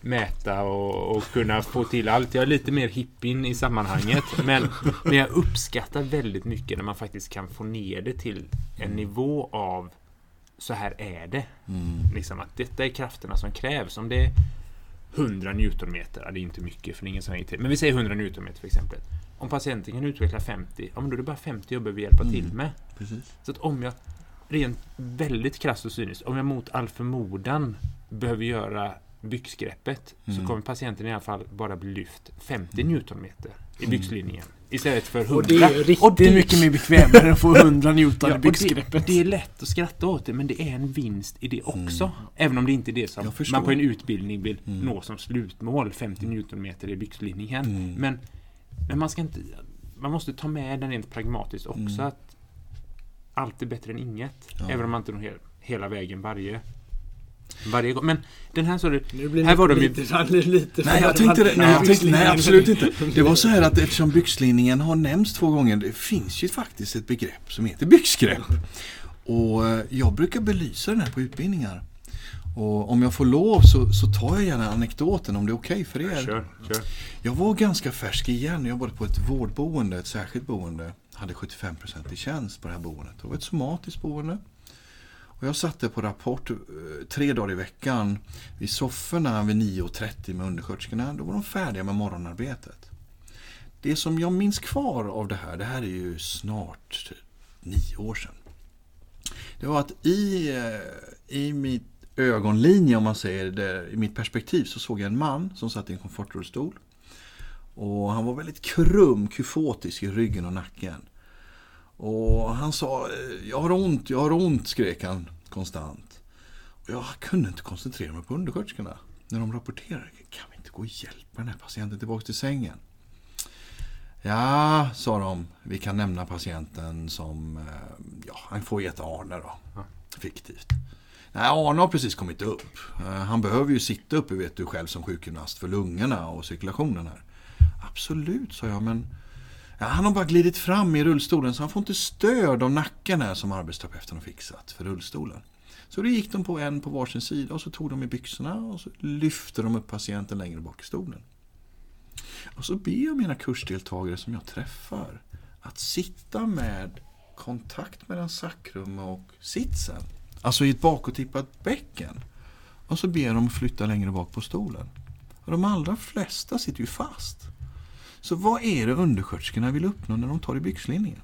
mäta och, och kunna få till allt. Jag är lite mer hippin i sammanhanget. Men, men jag uppskattar väldigt mycket när man faktiskt kan få ner det till en nivå av så här är det. Mm. Liksom att detta är krafterna som krävs. Om det är 100 newtonmeter, det är inte mycket för det är ingen som hänger till. Men vi säger 100 newtonmeter för exempel. Om patienten kan utveckla 50, ja men då är det bara 50 jag behöver hjälpa till Mm. med. Precis. Så att om jag, rent väldigt krasst och cyniskt, om jag mot all förmodan behöver göra byxgreppet Mm. så kommer patienten i alla fall bara bli lyft 50 Mm. newtonmeter i byxlinjen. Istället för 100. Och det är riktigt Och det- mycket mer bekvämare att få 100 Newton Ja, i och det, byxgreppet. det är lätt att skratta åt det, men det är en vinst i det också. Mm. Även om det inte är det som man på en utbildning vill Mm. nå som slutmål, 50 newtonmeter i byxlinjen. Mm. Men, men man ska inte... Man måste ta med den rent pragmatiskt också. Mm. att Allt är bättre än inget. Ja. Även om man inte når he- hela vägen varje, varje gång. Men den här så det, Nu blir Här var de ju- lite, lite, lite Nej, jag tänkte det. Nej, jag tänkte, nej, absolut inte. <laughs> Det var så här att eftersom byxlinningen har nämnts två gånger, det finns ju faktiskt ett begrepp som heter byxgrepp. Och eh, jag brukar belysa den här på utbildningar. Och om jag får lov så, så tar jag gärna anekdoten om det är okej för er. kör, kör. Jag var ganska färsk igen. Jag jobbade på ett vårdboende, ett särskilt boende. Hade 75% i tjänst på det här boendet. Det var ett somatiskt boende. Och jag satte på rapport eh, tre dagar i veckan vid sofforna vid 9.30 med undersköterskorna. Då var de färdiga med morgonarbetet. Det som jag minns kvar av det här, det här är ju snart nio år sedan. Det var att i, eh, i mitt ögonlinje, om man säger det, i mitt perspektiv, så såg jag en man som satt i en komfortrullstol. Och han var väldigt krum, kyfotisk i ryggen och nacken. Och han sa, "Eh, jag har ont, jag har ont, skrek han konstant. Och jag kunde inte koncentrera mig på undersköterskorna. När de rapporterade, kan vi inte gå och hjälpa den här patienten tillbaka till sängen? Ja, sa de, vi kan nämna patienten som, eh, ja, han får heta Arne då. Fiktivt. Nej, Arne har precis kommit upp. Eh, Han behöver ju sitta uppe, vet du själv, som sjukgymnast för lungorna och cirkulationen här. Absolut, sa jag, men ja, han har bara glidit fram i rullstolen så han får inte stöd av nacken här som arbetsterapeuten har fixat för rullstolen. Så då gick de på en på varsin sida och så tog de i byxorna och så lyfte de upp patienten längre bak i stolen. Och så ber jag mina kursdeltagare som jag träffar att sitta med kontakt mellan sakrum och sitsen. Alltså i ett bakåttippat bäcken. Och så ber jag dem flytta längre bak på stolen. Och de allra flesta sitter ju fast. Så vad är det undersköterskorna vill uppnå när de tar i byxlinningen?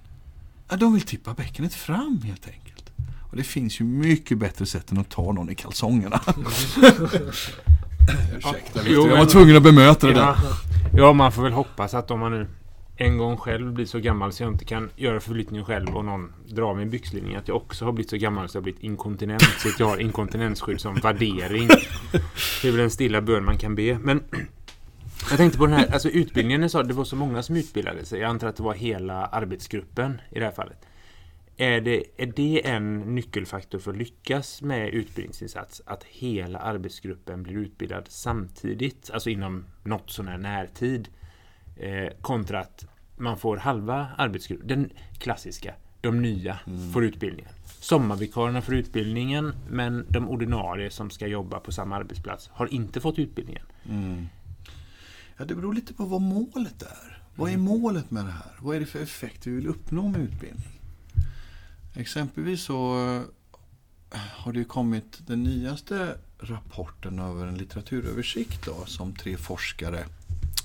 Ja, de vill tippa bäckenet fram helt enkelt. Och det finns ju mycket bättre sätt än att ta någon i kalsongerna. <laughs> Ursäkta, Jo, jag var men- tvungen att bemöta det där. Ja, ja, man får väl hoppas att om man nu en gång själv blir så gammal så jag inte kan göra förflyttningen själv och någon drar min byxlinning att jag också har blivit så gammal så jag har blivit inkontinent så att jag har inkontinensskydd som värdering. Det är väl en stilla bön man kan be. Men jag tänkte på den här, alltså utbildningen, sa det var så många som utbildade sig. Jag antar att det var hela arbetsgruppen i det här fallet. Är det, är det en nyckelfaktor för att lyckas med utbildningsinsats? Att hela arbetsgruppen blir utbildad samtidigt, alltså inom något sån här närtid. Eh, kontra att man får halva arbetsgruppen, den klassiska, de nya Mm. får utbildningen. Sommarvikarierna får utbildningen men de ordinarie som ska jobba på samma arbetsplats har inte fått utbildningen. Mm. Ja, det beror lite på vad målet är. Vad är målet med det här? Vad är det för effekt vi vill uppnå med utbildning? Exempelvis så eh, har det ju kommit den nyaste rapporten över en litteraturöversikt då, som tre forskare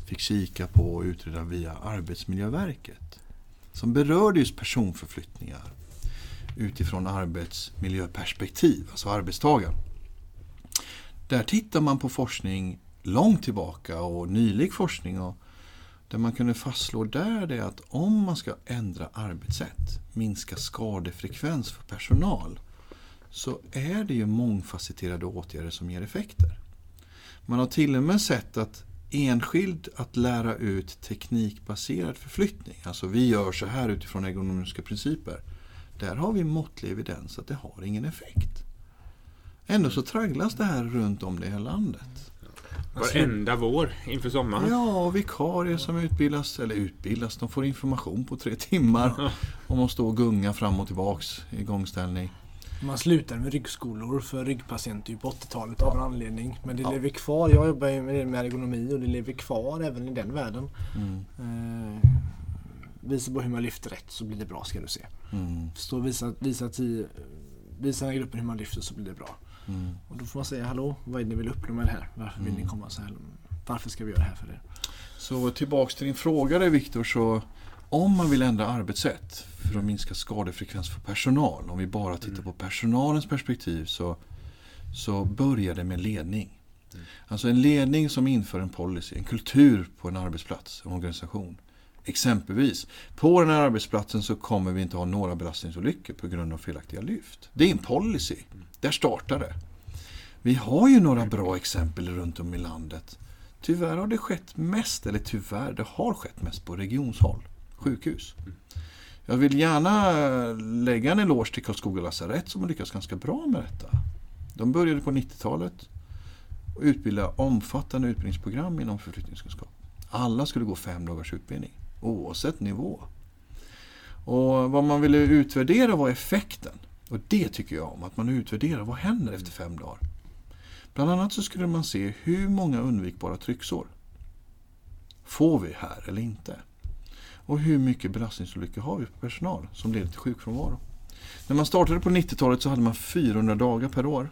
fick kika på och utreda via Arbetsmiljöverket. Som berörde just personförflyttningar utifrån arbetsmiljöperspektiv, alltså arbetstagaren. Där tittar man på forskning långt tillbaka och nylig forskning. Och det man kunde fastslå där det är att om man ska ändra arbetssätt, minska skadefrekvens för personal, så är det ju mångfacetterade åtgärder som ger effekter. Man har till och med sett att enskild att lära ut teknikbaserad förflyttning, alltså vi gör så här utifrån ergonomiska principer, där har vi måttlig evidens att det har ingen effekt. Ändå så tragglas det här runt om det här landet. Varenda vår inför sommaren. Ja, och vikarier som utbildas, eller utbildas, de får information på tre timmar om att stå och gunga fram och tillbaks i gångställning. Man slutade med ryggskolor för ryggpatienter på 80-talet av en anledning. Men det Ja. lever kvar. Jag jobbar ju med ergonomi och det lever kvar även i den världen. Mm. Eh, visa på hur man lyfter rätt så blir det bra ska du se. Mm. Stå och visa, visa, tio, visa den här gruppen hur man lyfter så blir det bra. Mm. Och då får man säga hallå, vad är det ni vill uppnå med det här? Varför vill ni komma så här? Varför ska vi göra det här för er? Så tillbaks till din fråga där Viktor, så om man vill ändra arbetssätt för att minska skadefrekvens för personal, om vi bara tittar på personalens perspektiv så, så börjar det med ledning. Alltså en ledning som inför en policy, en kultur på en arbetsplats, en organisation. Exempelvis, på den här arbetsplatsen så kommer vi inte ha några belastningsolyckor på grund av felaktiga lyft. Det är en policy. Där startar det. Vi har ju några bra exempel runt om i landet. Tyvärr har det skett mest, eller tyvärr, det har skett mest på regionshåll. Sjukhus. Jag vill gärna lägga en eloge till Karlskoga lasarett som har lyckats ganska bra med detta. De började på 90-talet och utbilda omfattande utbildningsprogram inom förflyttningskunskap. Alla skulle gå fem dagars utbildning, oavsett nivå. Och vad man ville utvärdera var effekten. Och det tycker jag om, att man utvärderar vad händer efter fem dagar. Bland annat så skulle man se hur många undvikbara trycksår får vi här eller inte. Och hur mycket belastningsolyckor har vi på personal som leder till sjukfrånvaro. När man startade på 90-talet så hade man 400 dagar per år.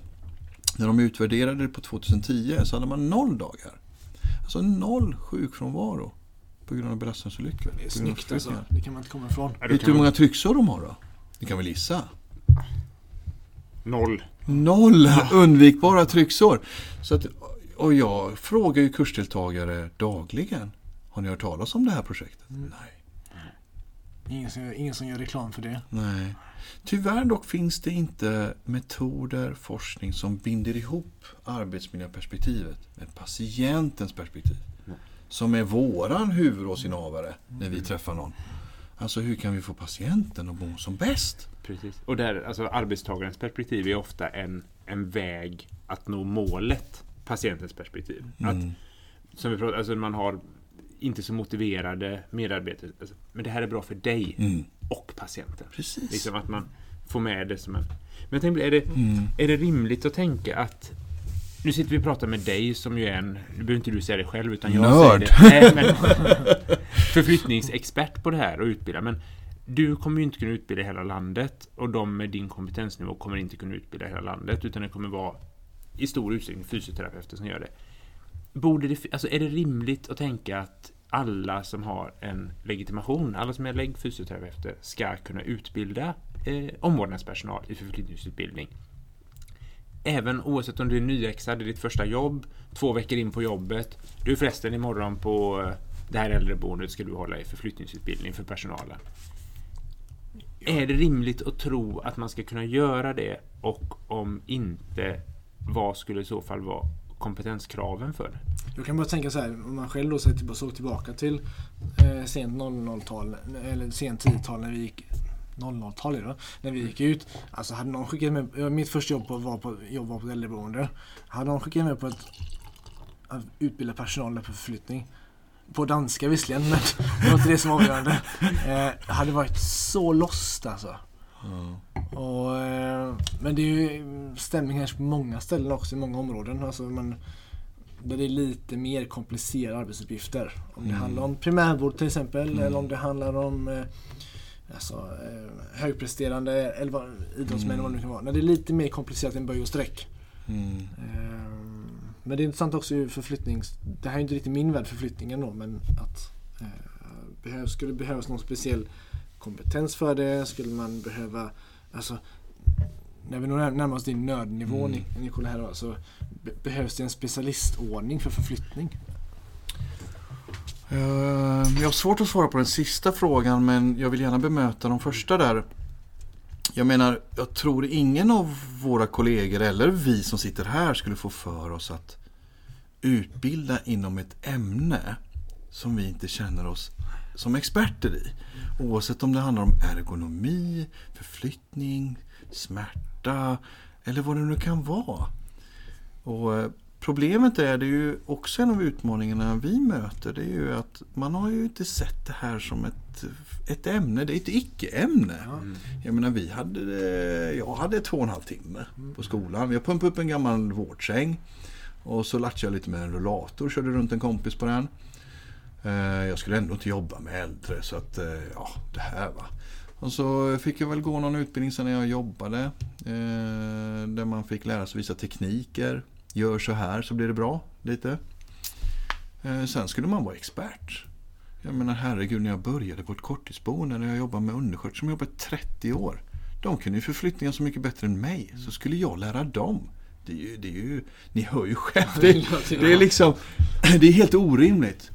När de utvärderade det på 2010 så hade man noll dagar. Alltså noll sjukfrånvaro på grund av belastningsolyckor. Det är snyggt alltså. Det kan man inte komma ifrån. Vet du hur många trycksår de har då? Det kan väl gissa? Noll. Noll undvikbara trycksår. Så att, och jag frågar ju kursdeltagare dagligen. Har ni hört talas om det här projektet? Mm. Nej. Ingen som, gör, ingen som gör reklam för det. Nej. Tyvärr dock finns det inte metoder, forskning som binder ihop arbetsmiljöperspektivet med patientens perspektiv. Nej. Som är våran huvudrådsinnehavare när vi träffar någon. Alltså hur kan vi få patienten att må som bäst? Precis. Och där, alltså arbetstagarens perspektiv är ofta en, en väg att nå målet, patientens perspektiv. Att, Mm. som vi pratar, alltså man har inte så motiverade medarbetare. Alltså, men det här är bra för dig Mm. och patienten. Precis. Liksom att man får med det som en... Men jag tänkte, är det, Mm. är det rimligt att tänka att nu sitter vi och pratar med dig som ju är en, nu behöver inte du säga det själv utan jag Nörd. säger det. Nej, men, <laughs> förflyttningsexpert på det här och utbilda. Men du kommer ju inte kunna utbilda hela landet och de med din kompetensnivå kommer inte kunna utbilda hela landet utan det kommer vara i stor utsträckning fysioterapeuter som gör det. Borde det, alltså är det rimligt att tänka att alla som har en legitimation, alla som är läggfysioterapeuter ska kunna utbilda eh, omvårdnadspersonal i förflyttningsutbildning? Även oavsett om du är nyexad, det är ditt första jobb, två veckor in på jobbet. Du förresten imorgon på eh, det här äldreboendet ska du hålla i förflyttningsutbildning för personalen. Är det rimligt att tro att man ska kunna göra det och om inte, vad skulle i så fall vara kompetenskraven för det? Jag kan bara tänka så här, om man själv då såg tillbaka till eh, sent 00-tal eller sent 10-tal när vi gick 00-tal då, när vi gick ut. Alltså hade någon skickat med, ja, mitt första jobb på, var på, jobb var på ett äldreboende. Hade någon skickat med på ett, att utbilda personal på förflyttning. På danska visserligen, men <laughs> det var inte det som var avgörande. Eh, hade varit så lost alltså. Och, eh, men det är ju stämning här på många ställen också, i många områden. Alltså man, där det är lite mer komplicerade arbetsuppgifter. Om det Mm. handlar om primärvård till exempel, Mm. eller om det handlar om eh, alltså, eh, högpresterande eller vad, idrottsmän eller vad det nu kan vara. När det är lite mer komplicerat än böj och sträck. Mm. Eh, men det är intressant också ur förflyttnings... Det här är inte riktigt min värld förflyttningen då men att eh, behövs, skulle det behövas någon speciell kompetens för det? Skulle man behöva... Alltså, när vi nu närmar oss din nödnivå Mm. Nic- Nicola här då, så be- behövs det en specialistordning för förflyttning? Eh, jag har svårt att svara på den sista frågan men jag vill gärna bemöta de första där. Jag menar, jag tror ingen av våra kollegor eller vi som sitter här skulle få för oss att utbilda inom ett ämne som vi inte känner oss som experter i. Oavsett om det handlar om ergonomi, förflyttning, smärta eller vad det nu kan vara. Och eh, Problemet är det ju också en av utmaningarna vi möter. Det är ju att man har ju inte sett det här som ett, ett ämne. Det är ett icke-ämne. Ja. Jag menar vi hade jag hade två och en halv timme på skolan. Jag pumpade upp en gammal vårdsäng. Och så latchade jag lite med en rullator. Körde runt en kompis på den. Eh, Jag skulle ändå inte jobba med äldre så att eh, ja, det här va. Och så fick jag väl gå någon utbildning sen när jag jobbade. eh, Där man fick lära sig vissa tekniker. Gör så här så blir det bra. Lite. Eh, Sen skulle man vara expert. Jag menar herregud när jag började på ett korttidsboende när jag jobbade med undersköterskor som jobbat 30 år. De kunde ju förflyttningar så mycket bättre än mig. Så skulle jag lära dem. Det är ju, det är ju, ni hör ju själv. Det, <laughs> det är liksom, <clears throat> det är helt orimligt.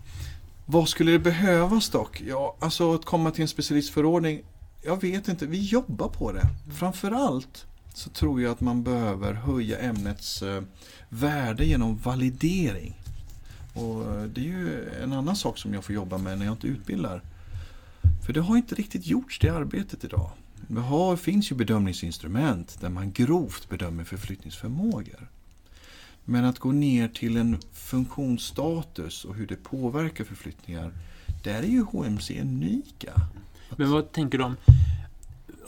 Vad skulle det behövas dock? Ja, alltså att komma till en specialistförordning. Jag vet inte, vi jobbar på det. Framförallt så tror jag att man behöver höja ämnets eh, värde genom validering. Och eh, det är ju en annan sak som jag får jobba med när jag inte utbildar. För det har inte riktigt gjorts det arbetet idag. Det har, finns ju bedömningsinstrument där man grovt bedömer förflyttningsförmågor. Men att gå ner till en funktionsstatus och hur det påverkar förflyttningar, där är ju HMC unika. Men vad tänker du om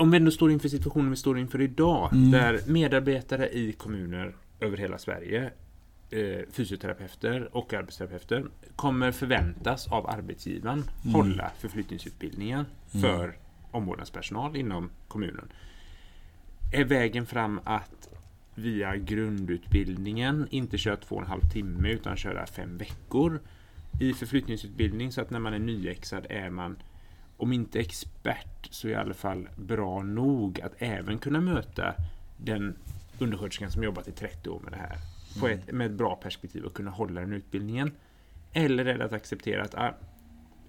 om vi ändå står inför situationen vi står inför idag Mm. där medarbetare i kommuner över hela Sverige eh, fysioterapeuter och arbetsterapeuter kommer förväntas av arbetsgivaren Mm. hålla förflyttningsutbildningar Mm. för omvårdnadspersonal inom kommunen. Är vägen fram att via grundutbildningen inte köra två och en halv timme utan köra fem veckor i förflyttningsutbildning så att när man är nyexad är man om inte expert så i alla fall bra nog att även kunna möta den undersköterskan som jobbat i 30 år med det här på ett, med ett bra perspektiv och kunna hålla den utbildningen. Eller är det att acceptera att ah,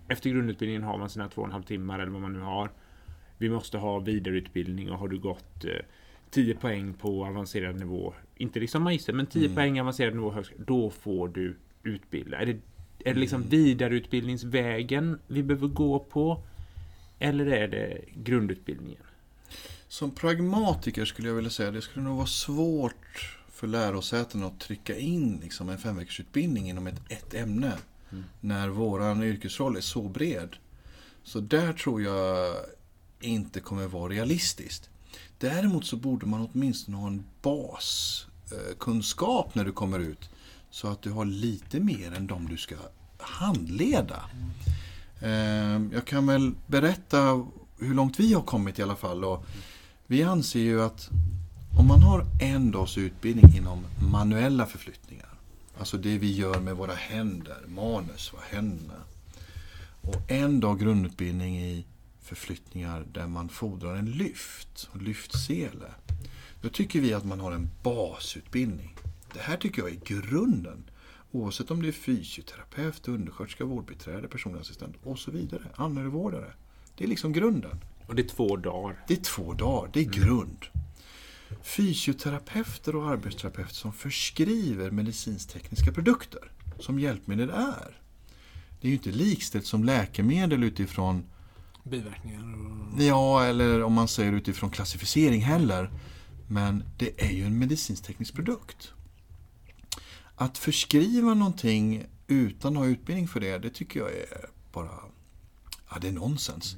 efter grundutbildningen har man sina två och en halv timmar eller vad man nu har. Vi måste ha vidareutbildning och har du gått eh, 10 poäng på avancerad nivå, inte liksom magister, men 10 Mm. poäng avancerad nivå högskola, då får du utbilda. Är det, är det liksom Mm. vidareutbildningsvägen vi behöver gå på? Eller är det grundutbildningen? Som pragmatiker skulle jag vilja säga det skulle nog vara svårt för lärosäten att trycka in liksom en femveckorsutbildning inom ett, ett ämne. Mm. När våran yrkesroll är så bred. Så där tror jag inte kommer vara realistiskt. Däremot så borde man åtminstone ha en baskunskap när du kommer ut. Så att du har lite mer än de du ska handleda. Eh, jag kan väl berätta hur långt vi har kommit i alla fall. Och vi anser ju att om man har en dags utbildning inom manuella förflyttningar. Alltså det vi gör med våra händer, manus, vad händerna. Och en dag grundutbildning i förflyttningar där man fordrar en lyft och lyftsele. Då tycker vi att man har en basutbildning. Det här tycker jag är grunden. Oavsett om det är fysioterapeut, undersköterska, vårdbiträde, personlig assistent och så vidare. Anhörigvårdare. Det är liksom grunden. Och det är två dagar. Det är två dagar, det är grund. Fysioterapeuter och arbetsterapeuter som förskriver medicinstekniska produkter som hjälpmedel är. Det är ju inte likställt som läkemedel utifrån biverkningar. Och... Ja, eller om man säger utifrån klassificering heller. Men det är ju en medicinsk-teknisk produkt. Att förskriva någonting utan att ha utbildning för det, det tycker jag är bara ja, det är nonsens.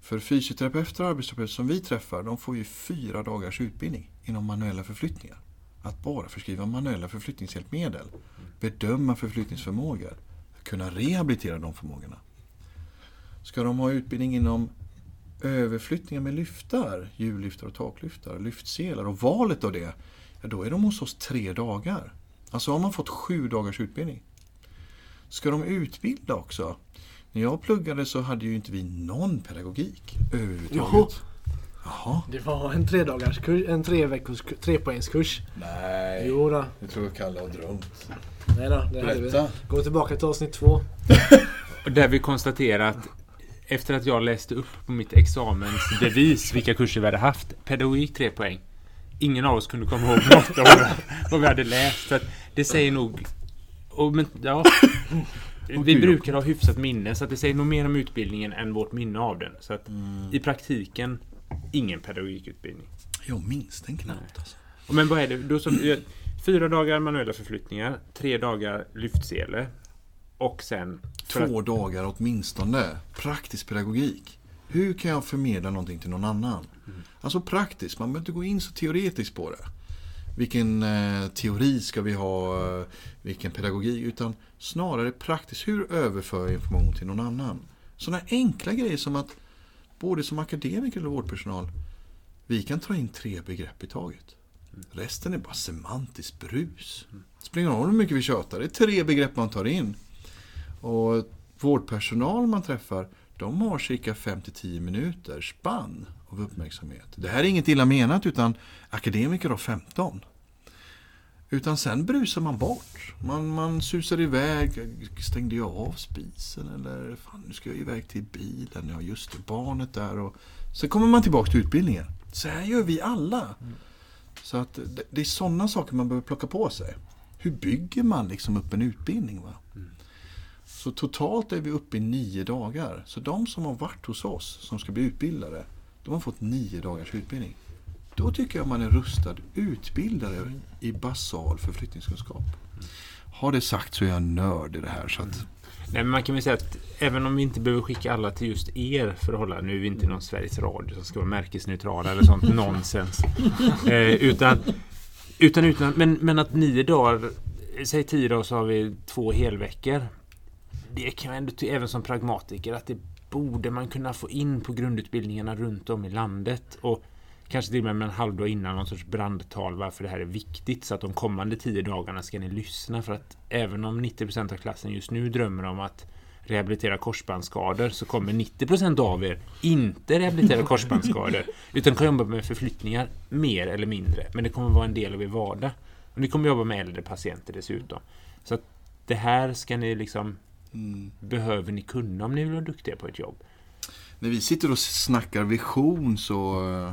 För fysioterapeuter och arbetsterapeuter som vi träffar, de får ju fyra dagars utbildning inom manuella förflyttningar. Att bara förskriva manuella förflyttningshjälpmedel, bedöma förflyttningsförmågor, kunna rehabilitera de förmågorna. Ska de ha utbildning inom överflyttningar med lyftar, hjullyftar och taklyftar, lyftselar och valet av det, ja, då är de hos oss tre dagar. Alltså har man fått sju dagars utbildning. Ska de utbilda också? När jag pluggade så hade ju inte vi någon pedagogik överhuvudtaget. Jaha. Det var en tredagars kurs, en tre veckors trepoängskurs. Nej, Jo då. det tror jag Kalle har drömt. Nej då, det hade vi. Gå tillbaka till avsnitt två. Och <laughs> där vi konstaterar att efter att jag läste upp på mitt examensbevis vilka kurser vi hade haft, pedagogik 3 poäng. Ingen av oss kunde komma ihåg något av vad- vi hade läst. Att det säger nog... Och, men, ja, vi brukar ha hyfsat minne, så att det säger nog mer om utbildningen än vårt minne av den. Så att Mm. i praktiken, ingen pedagogikutbildning. Jag minns den knappt alltså. Men vad är det? Då som, fyra dagar manuella förflyttningar, tre dagar lyftsele och sen... för att- Två dagar åtminstone. Praktisk pedagogik. Hur kan jag förmedla någonting till någon annan? Alltså praktiskt, man behöver inte gå in så teoretiskt på det. Vilken eh, teori ska vi ha? eh, Vilken pedagogik? Utan snarare praktiskt, hur överför jag information till någon annan? Sådana enkla grejer som att både som akademiker eller vårdpersonal, vi kan ta in tre begrepp i taget. Resten är bara semantiskt brus. Det spelar ingen roll hur mycket vi tjatar, det är tre begrepp man tar in. Och vårdpersonal man träffar, de har cirka 5-10 minuter spann av uppmärksamhet. Det här är inget illa menat utan akademiker har 15. Utan sen brusar man bort. Man, man susar iväg. Stängde jag av spisen eller fan nu ska jag iväg till bilen. Ja just det, barnet där. Och... Sen kommer man tillbaka till utbildningen. Så här gör vi alla. Så att det, det är sådana saker man behöver plocka på sig. Hur bygger man liksom upp en utbildning? Va? Så totalt är vi uppe i nio dagar. Så de som har varit hos oss, som ska bli utbildade, de har fått nio dagars utbildning. Då tycker jag man är rustad utbildare i basal förflyttningskunskap. Har det sagt så är jag nörd i det här. Så att, Nej, men man kan väl säga att även om vi inte behöver skicka alla till just er för att hålla, nu är vi inte någon Sveriges Radio som ska vara märkesneutrala eller sånt <laughs> nonsens. Eh, utan, utan, utan, men, men att nio dagar, säg tio dagar så har vi två helveckor. Det kan jag ändå ty- även som pragmatiker att det borde man kunna få in på grundutbildningarna runt om i landet. Och kanske till och med en halvdag innan någon sorts brandtal varför det här är viktigt. Så att de kommande tio dagarna ska ni lyssna. För att även om 90% av klassen just nu drömmer om att rehabilitera korsbandsskador så kommer 90% av er inte rehabilitera <laughs> korsbandsskador utan kan jobba med förflyttningar mer eller mindre. Men det kommer vara en del av er vardag. Och ni kommer jobba med äldre patienter dessutom. Så att det här ska ni liksom mm. behöver ni kunna om ni vill vara duktiga på ett jobb. När vi sitter och snackar vision så eh,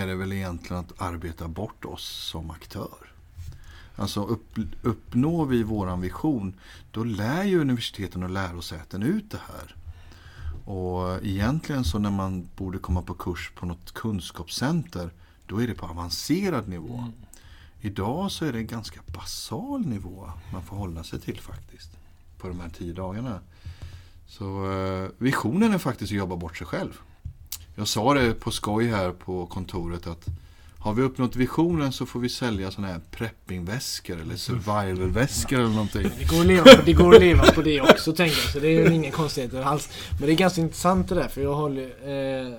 är det väl egentligen att arbeta bort oss som aktör. Alltså upp, uppnår vi våran vision, då lär ju universiteten och lärosäten ut det här. Och egentligen så när man borde komma på kurs på något kunskapscenter, då är det på avancerad nivå. Idag så är det en ganska basal nivå man får hålla sig till faktiskt. På de här tio dagarna. Så eh, visionen är faktiskt att jobba bort sig själv. Jag sa det på skoj här på kontoret att har vi uppnått visionen så får vi sälja sådana här preppingväskor eller survivalväskor eller någonting. Det går, att leva på, det går att leva på det också tänker jag, så det är ju ingen konstigheter alls. Men det är ganska intressant det där för jag håller eh,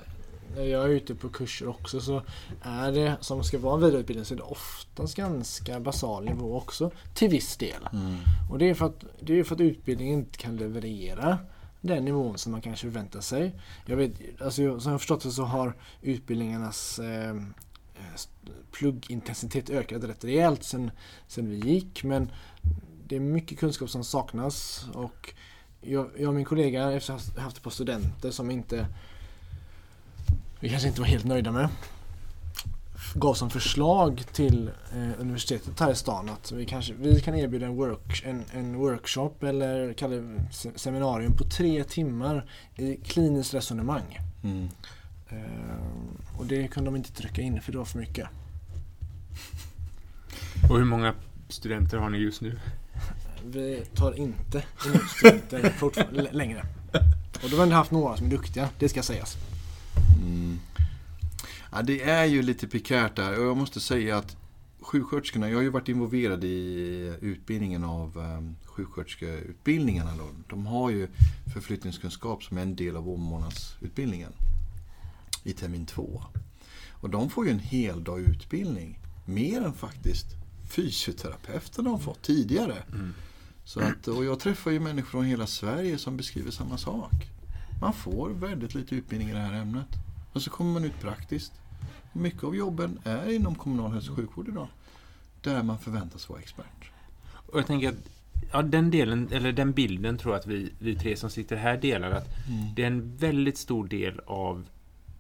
jag är ute på kurser också så är det som ska vara en vidareutbildning så är det oftast ganska basal nivå också till viss del. Mm. Och det är för att, det är för att utbildningen inte kan leverera den nivån som man kanske förväntar sig. Jag vet, alltså, jag- som jag har förstått det så har utbildningarnas eh, pluggintensitet ökat rätt rejält sen, sen vi gick men det är mycket kunskap som saknas och jag, jag och min kollega efter att ha haft ett par studenter som inte vi kanske inte var helt nöjda med. gav som förslag till eh, universitetet här i stan att vi, kanske, vi kan erbjuda en, work, en, en workshop eller kalla det se- seminarium på tre timmar i kliniskt resonemang. Mm. Eh, och det kunde de inte trycka in för det var för mycket. Och hur många studenter har ni just nu? Vi tar inte emot studenter längre. Och då har vi haft några som är duktiga, det ska sägas. Ja, det är ju lite prekärt där och jag måste säga att sjuksköterskorna, jag har ju varit involverad i utbildningen av um, sjuksköterskeutbildningarna. Då. De har ju förflyttningskunskap som är en del av omvårdnadsutbildningen i termin två. Och de får ju en hel dag utbildning. Mer än faktiskt fysioterapeuterna har fått tidigare. Mm. Så att, och jag träffar ju människor från hela Sverige som beskriver samma sak. Man får väldigt lite utbildning i det här ämnet. Och så kommer man ut praktiskt. Mycket av jobben är inom kommunal hälso och sjukvård idag. Där man förväntas vara expert. Och jag tänker att ja, den delen, eller den bilden tror jag att vi, vi tre som sitter här delar. Att det är en väldigt stor del av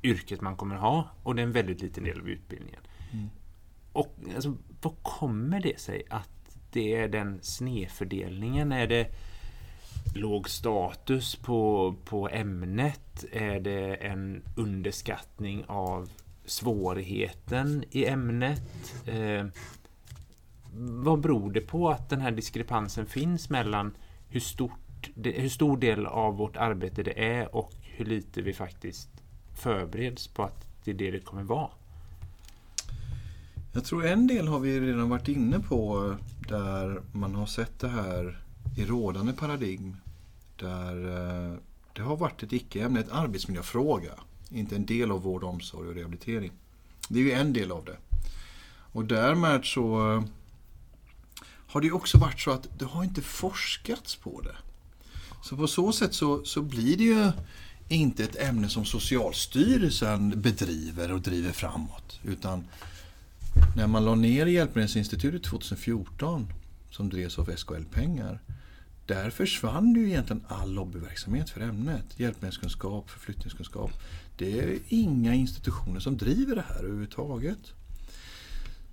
yrket man kommer ha och det är en väldigt liten del av utbildningen. Mm. Och alltså, vad kommer det sig att det är den snedfördelningen? Är det låg status på, på ämnet? Är det en underskattning av svårigheten i ämnet? Eh, vad beror det på att den här diskrepansen finns mellan hur, stort, det- hur stor del av vårt arbete det är och hur lite vi faktiskt förbereds på att det är det det kommer vara? Jag tror en del har vi redan varit inne på där man har sett det här i rådande paradigm. Där eh, det har varit ett icke-ämne, ett arbetsmiljöfråga. Inte en del av vård, omsorg och rehabilitering. Det är ju en del av det. Och därmed så eh, har det ju också varit så att det har inte forskats på det. Så på så sätt så, så blir det ju inte ett ämne som Socialstyrelsen bedriver och driver framåt. Utan när man la ner Hjälpmedelsinstitutet 2014 som drevs av SKL-pengar. Där försvann ju egentligen all lobbyverksamhet för ämnet. Hjälpmedelskunskap, förflyttningskunskap. Det är inga institutioner som driver det här överhuvudtaget.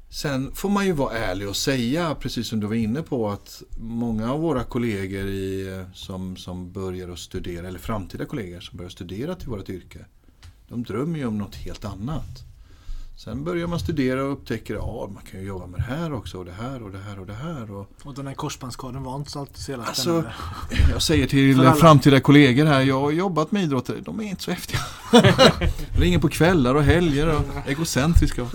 Sen får man ju vara ärlig och säga, precis som du var inne på, att många av våra kollegor i, som, som börjar att studera, eller framtida kollegor som börjar studera till vårt yrke, de drömmer ju om något helt annat. Sen börjar man studera och upptäcker att ja, man kan ju jobba med det här också och det här och det här och det här. Och, Och den här korsbandskaden var inte så alltid så jävla Alltså, <laughs> jag säger till alla. framtida kollegor här, jag har jobbat med idrottare, de är inte så häftiga. <laughs> Ringer på kvällar och helger och egocentriska. <laughs>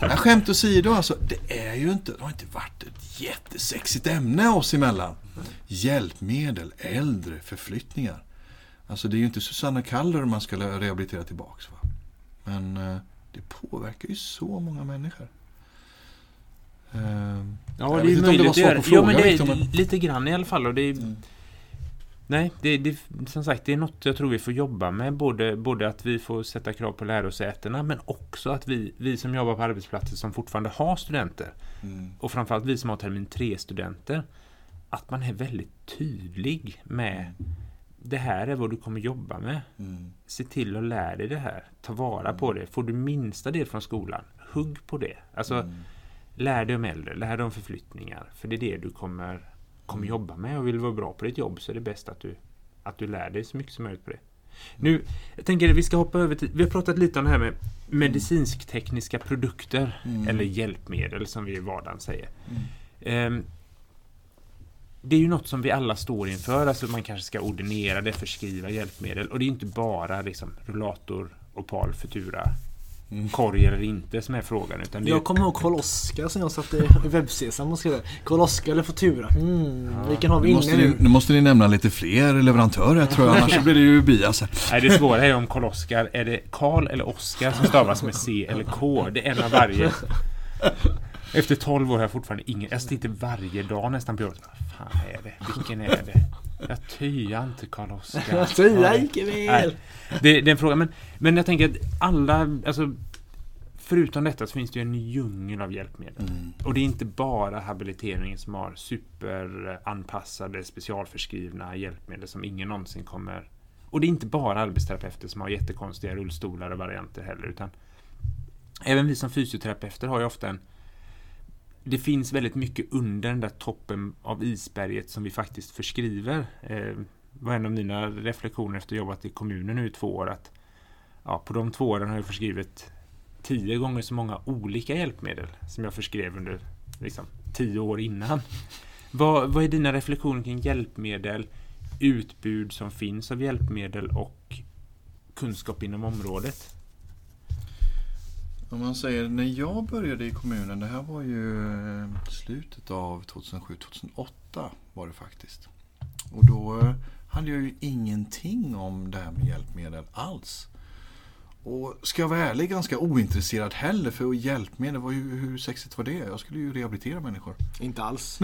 Nej. Skämt åsido, alltså, det är ju inte, det har inte varit ett jättesexigt ämne oss emellan. Hjälpmedel, äldre, förflyttningar. Alltså det är ju inte Susanna Kallur man ska rehabilitera tillbaks. Va? Men eh, det påverkar ju så många människor. Ehm, Ja, det är inte om det var möjligt göra. på Ja, men det är men- lite grann i alla fall. Och det är, Mm. Nej, det, det, som sagt, det är något jag tror vi får jobba med. Både, både att vi får sätta krav på lärosätena, men också att vi, vi som jobbar på arbetsplatser som fortfarande har studenter, mm, och framförallt vi som har termin 3-studenter, att man är väldigt tydlig med det här är vad du kommer jobba med. mm, Se till att lära dig det här. Ta vara på det. Får du minsta del från skolan, hugg på det. Alltså, mm. Lär dig om äldre, lär dig om förflyttningar. För det är det du kommer, kommer jobba med. Och vill vara bra på ditt jobb så är det bäst att du, att du lär dig så mycket som möjligt på det. Nu, jag tänker att vi ska hoppa över till, vi har pratat lite om det här med medicinsk-tekniska produkter. Mm. Eller hjälpmedel som vi i vardagen säger. Mm. Det är ju något som vi alla står inför. Alltså man kanske ska ordinera det, förskriva hjälpmedel. Och det är inte bara liksom rullator, opal, futura, Mm. korg eller inte som är frågan. Utan Jag kommer ihåg Karl Oskar som jag satt i <laughs> webbsesam och skrev Karl Oskar eller Futura? Mm, vilken har vi Nu måste, inne nu? nu måste ni nämna lite fler leverantörer tror jag, annars <laughs> blir det ju bias. Nej, det svåra är om Karl Oskar, är det Karl eller Oskar som stavas med C eller K? Det är en av varje. <laughs> Efter 12 år har jag fortfarande ingen... Jag sitter varje dag nästan på jobbet. Vad fan är det? Vilken är det? Jag tyar inte Karl Oskar. Tia icke Nej, väl! det, det är en fråga. Men, men jag tänker att alla... Alltså, förutom detta så finns det ju en djungel av hjälpmedel. Mm. Och det är inte bara habiliteringen som har superanpassade, specialförskrivna hjälpmedel som ingen någonsin kommer... Och det är inte bara arbetsterapeuter som har jättekonstiga rullstolar och varianter heller, utan även vi som fysioterapeuter har ju ofta en det finns väldigt mycket under den där toppen av isberget som vi faktiskt förskriver. Eh, var en av mina reflektioner efter att ha jobbat i kommunen nu i två år. Att, ja, på de två åren har jag förskrivit tio gånger så många olika hjälpmedel som jag förskrev under liksom, tio år innan. Vad, vad är dina reflektioner kring hjälpmedel, utbud som finns av hjälpmedel och kunskap inom området? Om man säger när jag började i kommunen, det här var ju eh, slutet av 2007-2008 var det faktiskt. Och då eh, hade jag ju ingenting om det här med hjälpmedel alls. Och ska jag vara ärlig, ganska ointresserad heller för hjälpmedel, var ju, hur sexigt var det? Jag skulle ju rehabilitera människor. Inte alls.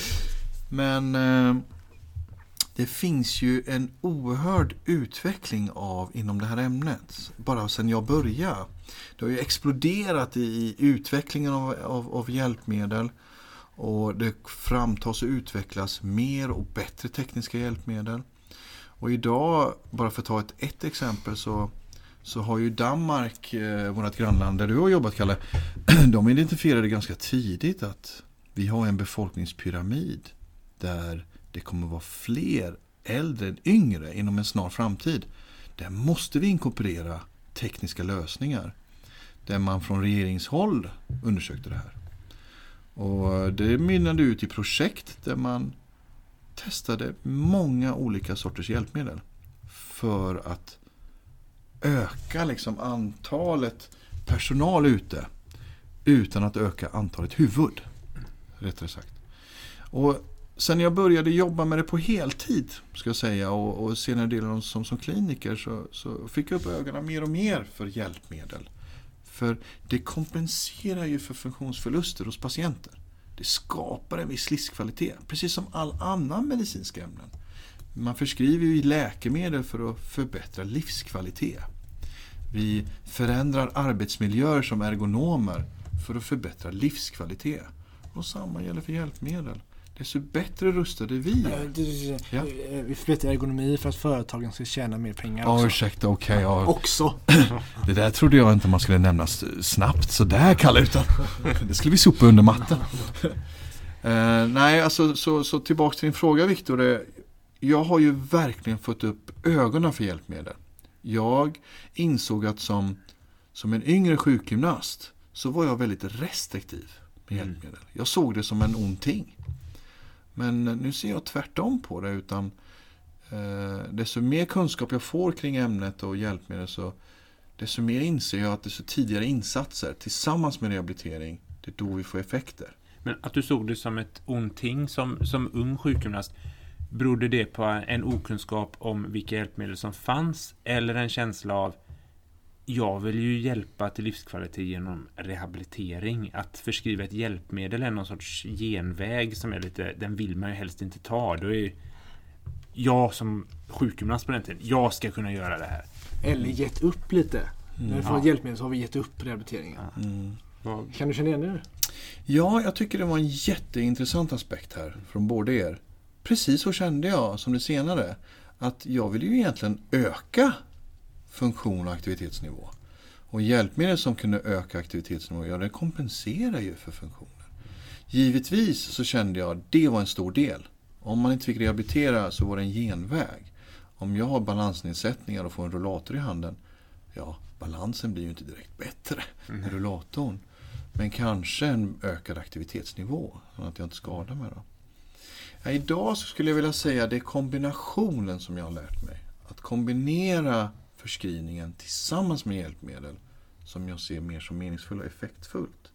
<laughs> Men eh, det finns ju en oerhörd utveckling av inom det här ämnet. Bara sedan jag började. Det har ju exploderat i utvecklingen av, av, av hjälpmedel. Och det framtas och utvecklas mer och bättre tekniska hjälpmedel. Och idag, bara för att ta ett, ett exempel så, så har ju Danmark, eh, vårt grannland där du har jobbat Kalle, <clears throat> de identifierade ganska tidigt att vi har en befolkningspyramid där det kommer vara fler äldre än yngre inom en snar framtid. Där måste vi inkorporera tekniska lösningar. Där man från regeringshåll undersökte det här. Och det mynnade ut i projekt där man testade många olika sorters hjälpmedel. För att öka liksom antalet personal ute. Utan att öka antalet huvud. Rättare sagt. Och sen jag började jobba med det på heltid, ska jag säga, och, och senare delen som, som kliniker så, så fick jag upp ögonen mer och mer för hjälpmedel. För det kompenserar ju för funktionsförluster hos patienter. Det skapar en viss livskvalitet, precis som all annan medicinska ämnen. Man förskriver ju läkemedel för att förbättra livskvalitet. Vi förändrar arbetsmiljöer som ergonomer för att förbättra livskvalitet. Och samma gäller för hjälpmedel desto bättre rustade vi är. Ja. Vi förbättrar ergonomi för att företagen ska tjäna mer pengar. Ja, ursäkta, okej. Okay, ja. Också. <laughs> Det där trodde jag inte man skulle nämna snabbt sådär Kalle, utan <laughs> det skulle vi sopa under mattan. uh, nej, alltså så, så tillbaks till din fråga Viktor. Jag har ju verkligen fått upp ögonen för hjälpmedel. Jag insåg att som, som en yngre sjukgymnast så var jag väldigt restriktiv med mm. hjälpmedel. Jag såg det som en ond ting. Men nu ser jag tvärtom på det. utan eh, Desto mer kunskap jag får kring ämnet och hjälpmedel så desto mer inser jag att desto tidigare insatser tillsammans med rehabilitering, det är då vi får effekter. Men att du såg det som ett ont ting som, som ung sjukgymnast, berodde det på en okunskap om vilka hjälpmedel som fanns eller en känsla av jag vill ju hjälpa till livskvalitet genom rehabilitering. Att förskriva ett hjälpmedel är någon sorts genväg som är lite, den vill man ju helst inte ta. Då är jag som sjukgymnast på den tiden, jag ska kunna göra det här. Eller gett upp lite. Mm. När vi får ja. ett hjälpmedel så har vi gett upp rehabiliteringen. Mm. Kan du känna igen det? Ja, jag tycker det var en jätteintressant aspekt här från båda er. Precis så kände jag som det senare. Att jag vill ju egentligen öka funktion och aktivitetsnivå. Och hjälpmedel som kunde öka aktivitetsnivå, ja det kompenserar ju för funktionen. Givetvis så kände jag att det var en stor del. Om man inte fick rehabilitera så var det en genväg. Om jag har balansnedsättningar och får en rullator i handen, ja balansen blir ju inte direkt bättre mm. med rullatorn. Men kanske en ökad aktivitetsnivå, så att jag inte skadar mig. Då. Ja, idag så skulle jag vilja säga att det är kombinationen som jag har lärt mig. Att kombinera förskrivningen tillsammans med hjälpmedel som jag ser mer som meningsfull och effektfullt.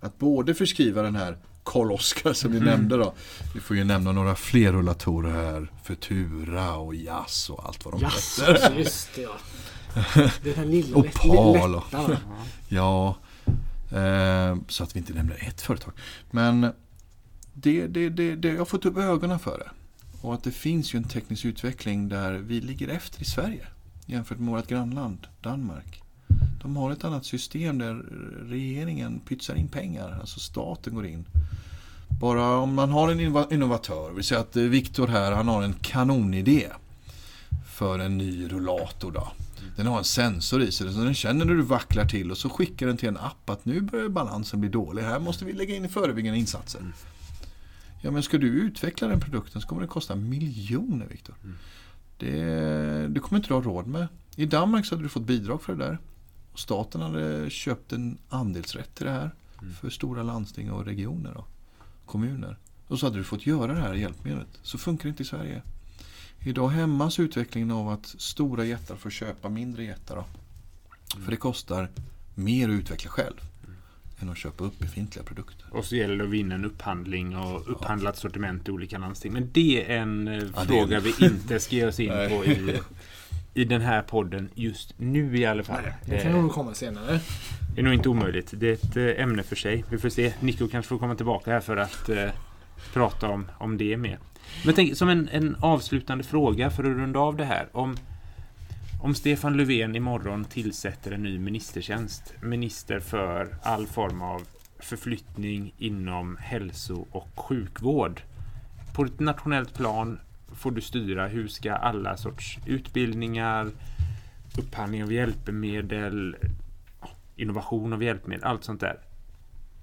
Att både förskriva den här Karl Oskar som vi mm. nämnde då. Vi får ju nämna några fler rullatorer här. Futura och Jazz och allt vad de jazz, heter. just det ja. Den här lilla och Pal. ja. Eh, så att vi inte nämner ett företag. Men det, det, det, det, jag har fått upp ögonen för det. Och att det finns ju en teknisk utveckling där vi ligger efter i Sverige jämfört med vårt grannland Danmark. De har ett annat system där regeringen pytsar in pengar, alltså staten går in. Bara om man har en innovatör, vi säger att Viktor här, han har en kanonidé för en ny rullator då. Den har en sensor i sig så den känner när du vacklar till och så skickar den till en app att nu börjar balansen bli dålig. Här måste vi lägga in förebyggande insatser. Ja men ska du utveckla den produkten så kommer det kosta miljoner Viktor. Det, det kommer inte du ha råd med. I Danmark så hade du fått bidrag för det där. Och staten hade köpt en andelsrätt till det här för stora landsting och regioner och kommuner. Och så hade du fått göra det här hjälpmedlet. Så funkar det inte i Sverige. Idag hämmas utvecklingen av att stora jättar får köpa mindre jättar. Då. För det kostar mer att utveckla själv än att köpa upp befintliga produkter. Och så gäller det att vinna en upphandling och upphandlat sortiment i olika landsting. Men det är en eh, är fråga en- vi inte ska ge oss in Nej. <laughs> på i, i den här podden just nu i alla fall. Det kan nog komma senare. Det är nog inte omöjligt. Det är ett eh, ämne för sig. Vi får se. Nico kanske får komma tillbaka här för att eh, prata om, om det mer. Men tänk, som en, en avslutande fråga för att runda av det här. Om, om Stefan Löfven imorgon tillsätter en ny ministertjänst, minister för all form av förflyttning inom hälso och sjukvård. På ett nationellt plan får du styra hur ska alla sorts utbildningar, upphandling av hjälpmedel, innovation av hjälpmedel, allt sånt där.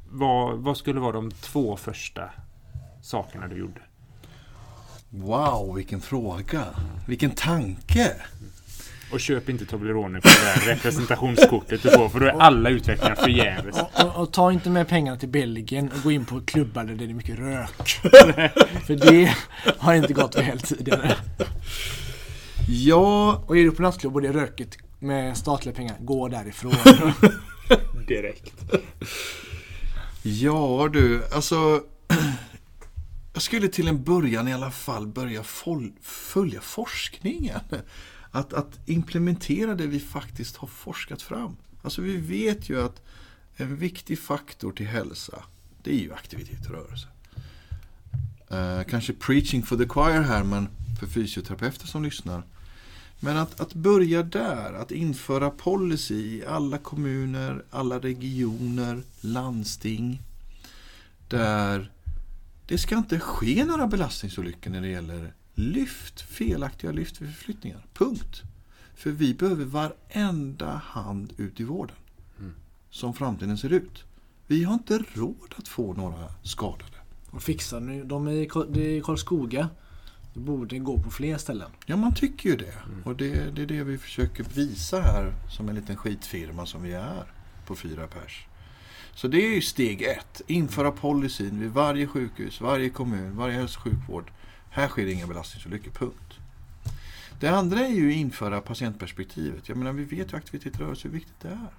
Vad, vad skulle vara de två första sakerna du gjorde? Wow, vilken fråga! Vilken tanke! Och köp inte Toblerone på det där representationskortet du får för då är alla utvecklingar förgäves. Och, och, och ta inte med pengarna till Belgien och gå in på klubbar där det är mycket rök. <laughs> För det har inte gått väl tidigare. Ja, Och är du på nattklubb och det är rökigt med statliga pengar, gå därifrån. <laughs> Direkt. ja du, alltså <clears throat> Jag skulle till en början i alla fall börja fol- följa forskningen. Att, att implementera det vi faktiskt har forskat fram. Alltså vi vet ju att en viktig faktor till hälsa, det är ju aktivitet och rörelse. Eh, kanske preaching for the choir här, men för fysioterapeuter som lyssnar. Men att, att börja där, att införa policy i alla kommuner, alla regioner, landsting. Där det ska inte ske några belastningsolyckor när det gäller lyft, felaktiga lyft vid förflyttningar. Punkt. För vi behöver varenda hand ut i vården. Som framtiden ser ut. Vi har inte råd att få några skadade. Och fixar nu, de är i, Karlskoga. Det borde gå på fler ställen. Ja, man tycker ju det. Och det, det är det vi försöker visa här som en liten skitfirma som vi är på fyra pers. Så det är ju steg ett. Införa policyn vid varje sjukhus, varje kommun, varje hälso och sjukvård. Här sker inga belastningsolyckor, punkt. Det andra är ju att införa patientperspektivet. Jag menar, vi vet ju aktivitet och rörelse hur viktigt det är.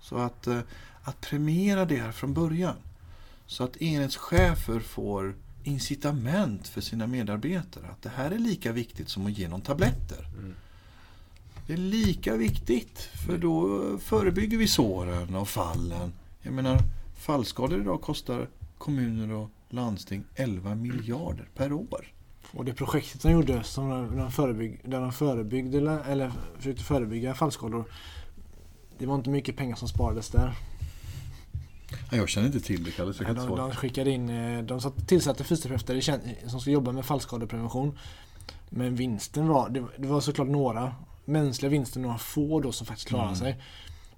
Så att, eh, att premiera det här från början. Så att enhetschefer får incitament för sina medarbetare. Att det här är lika viktigt som att ge någon tabletter. Mm. Det är lika viktigt för då förebygger vi såren och fallen. Jag menar, fallskador idag kostar kommuner och landsting 11 miljarder per år. Och det projektet de gjorde som de, förebygg, där de förebyggde eller- försökte förebygga fallskador. Det var inte mycket pengar som sparades där. Ja, Jag känner inte till det Kalle, så jag kan De, de skickade in, eh, de satt- tillsatte fysioterapeuter som ska jobba med fallskadeprevention. Men vinsten var, det, det var såklart några mänskliga vinster, några få då som faktiskt klarade Mm. sig.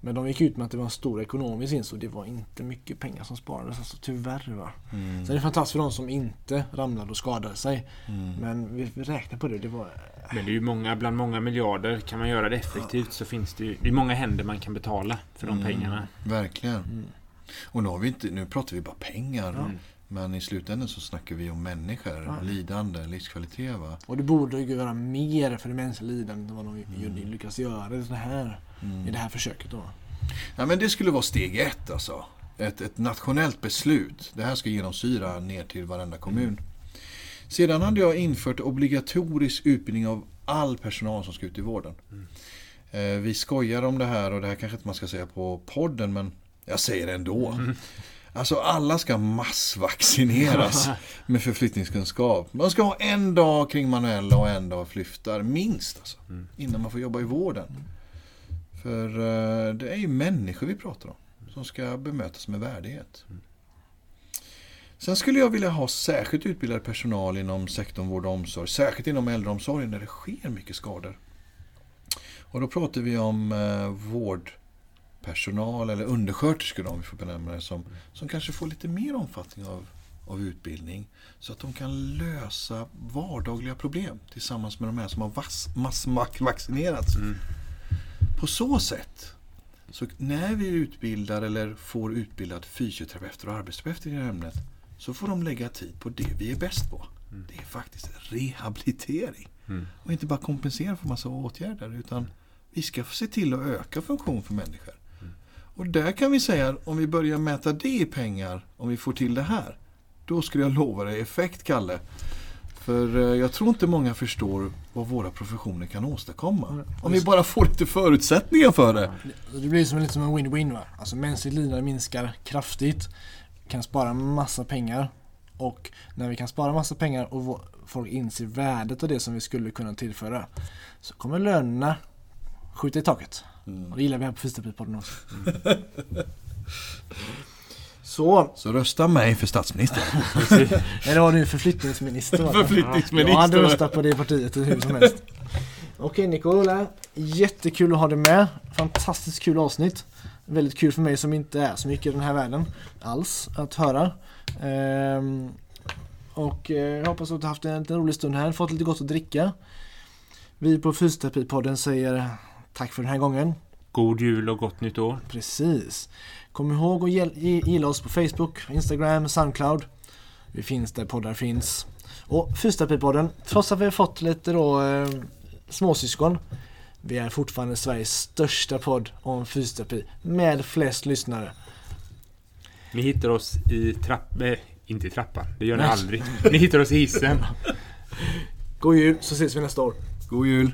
Men de gick ut med att det var en stor ekonomisk vinst och det var inte mycket pengar som sparades, alltså tyvärr. Va? Mm. Så det är fantastiskt för de som inte ramlade och skadade sig. Mm. Men vi, vi räknar på det, det var... Men det är ju många, bland många miljarder. Kan man göra det effektivt så finns det ju det är många händer man kan betala för de Mm. pengarna. Verkligen. Mm. Och nu, har vi inte, nu pratar vi bara pengar. Men i slutändan så snackar vi om människor, Ja. lidande, livskvalitet. Va? Och det borde ju göra mer för det mänskliga lidandet än vad de mm. lyckas göra det här, Mm. i det här försöket. Då. Ja, men det skulle vara steg ett alltså. Ett, ett nationellt beslut. Det här ska genomsyra ner till varenda kommun. Sedan hade jag infört obligatorisk utbildning av all personal som ska ut i vården. Eh, vi skojar om det här och det här kanske inte man ska säga på podden men jag säger det ändå. Alltså alla ska massvaccineras <laughs> med förflyttningskunskap. Man ska ha en dag kring manuella och en dag flyttar, minst alltså. Mm. Innan man får jobba i vården. För eh, det är ju människor vi pratar om. Som ska bemötas med värdighet. Sen skulle jag vilja ha särskilt utbildad personal inom sektorn vård och omsorg. Särskilt inom äldreomsorgen där det sker mycket skador. Och då pratar vi om eh, vårdpersonal eller undersköterskor om vi får benämna det som, som kanske får lite mer omfattning av, av utbildning. Så att de kan lösa vardagliga problem tillsammans med de här som har vass, massvaccinerats. Mm. På så sätt, så när vi utbildar eller får utbildad fysioterapeuter och arbetsterapeuter i det här ämnet så får de lägga tid på det vi är bäst på. Mm. Det är faktiskt rehabilitering. Mm. Och inte bara kompensera för massa åtgärder utan vi ska se till att öka funktion för människor. Mm. Och där kan vi säga om vi börjar mäta det i pengar, om vi får till det här. Då skulle jag lova dig effekt, Kalle. För eh, jag tror inte många förstår vad våra professioner kan åstadkomma. Mm. Om vi bara får lite förutsättningar för det. Det blir som, lite som en win-win va. Alltså mänskligt lidande minskar kraftigt. Kan spara massa pengar. Och när vi kan spara massa pengar och folk inser värdet av det som vi skulle kunna tillföra. Så kommer lönerna skjuta i taket. Mm. Och det gillar vi här på Fysioterapipodden också. <laughs> Så, Så rösta mig för statsminister. <laughs> <laughs> eller har du förflyttningsminister? <laughs> Förflyttningsminister. Jag hade röstat på det partiet hur som helst. Okej Nicola, jättekul att ha dig med. Fantastiskt kul avsnitt. Väldigt kul för mig som inte är så mycket i den här världen alls att höra. Ehm, och eh, jag hoppas att du har haft en liten rolig stund här, fått lite gott att dricka. Vi på Fysioterapipodden säger tack för den här gången. God jul och gott nytt år. Precis. Kom ihåg att gilla oss på Facebook, Instagram, Soundcloud. Vi finns där poddar finns. Och Fysioterapipodden, trots att vi har fått lite då eh, småsyskon. Vi är fortfarande Sveriges största podd om fysioterapi med flest lyssnare. Ni hittar oss i trapp... Eh, inte i trappan, det gör ni Nej. aldrig. Ni hittar oss i hissen. God jul så ses vi nästa år. God jul.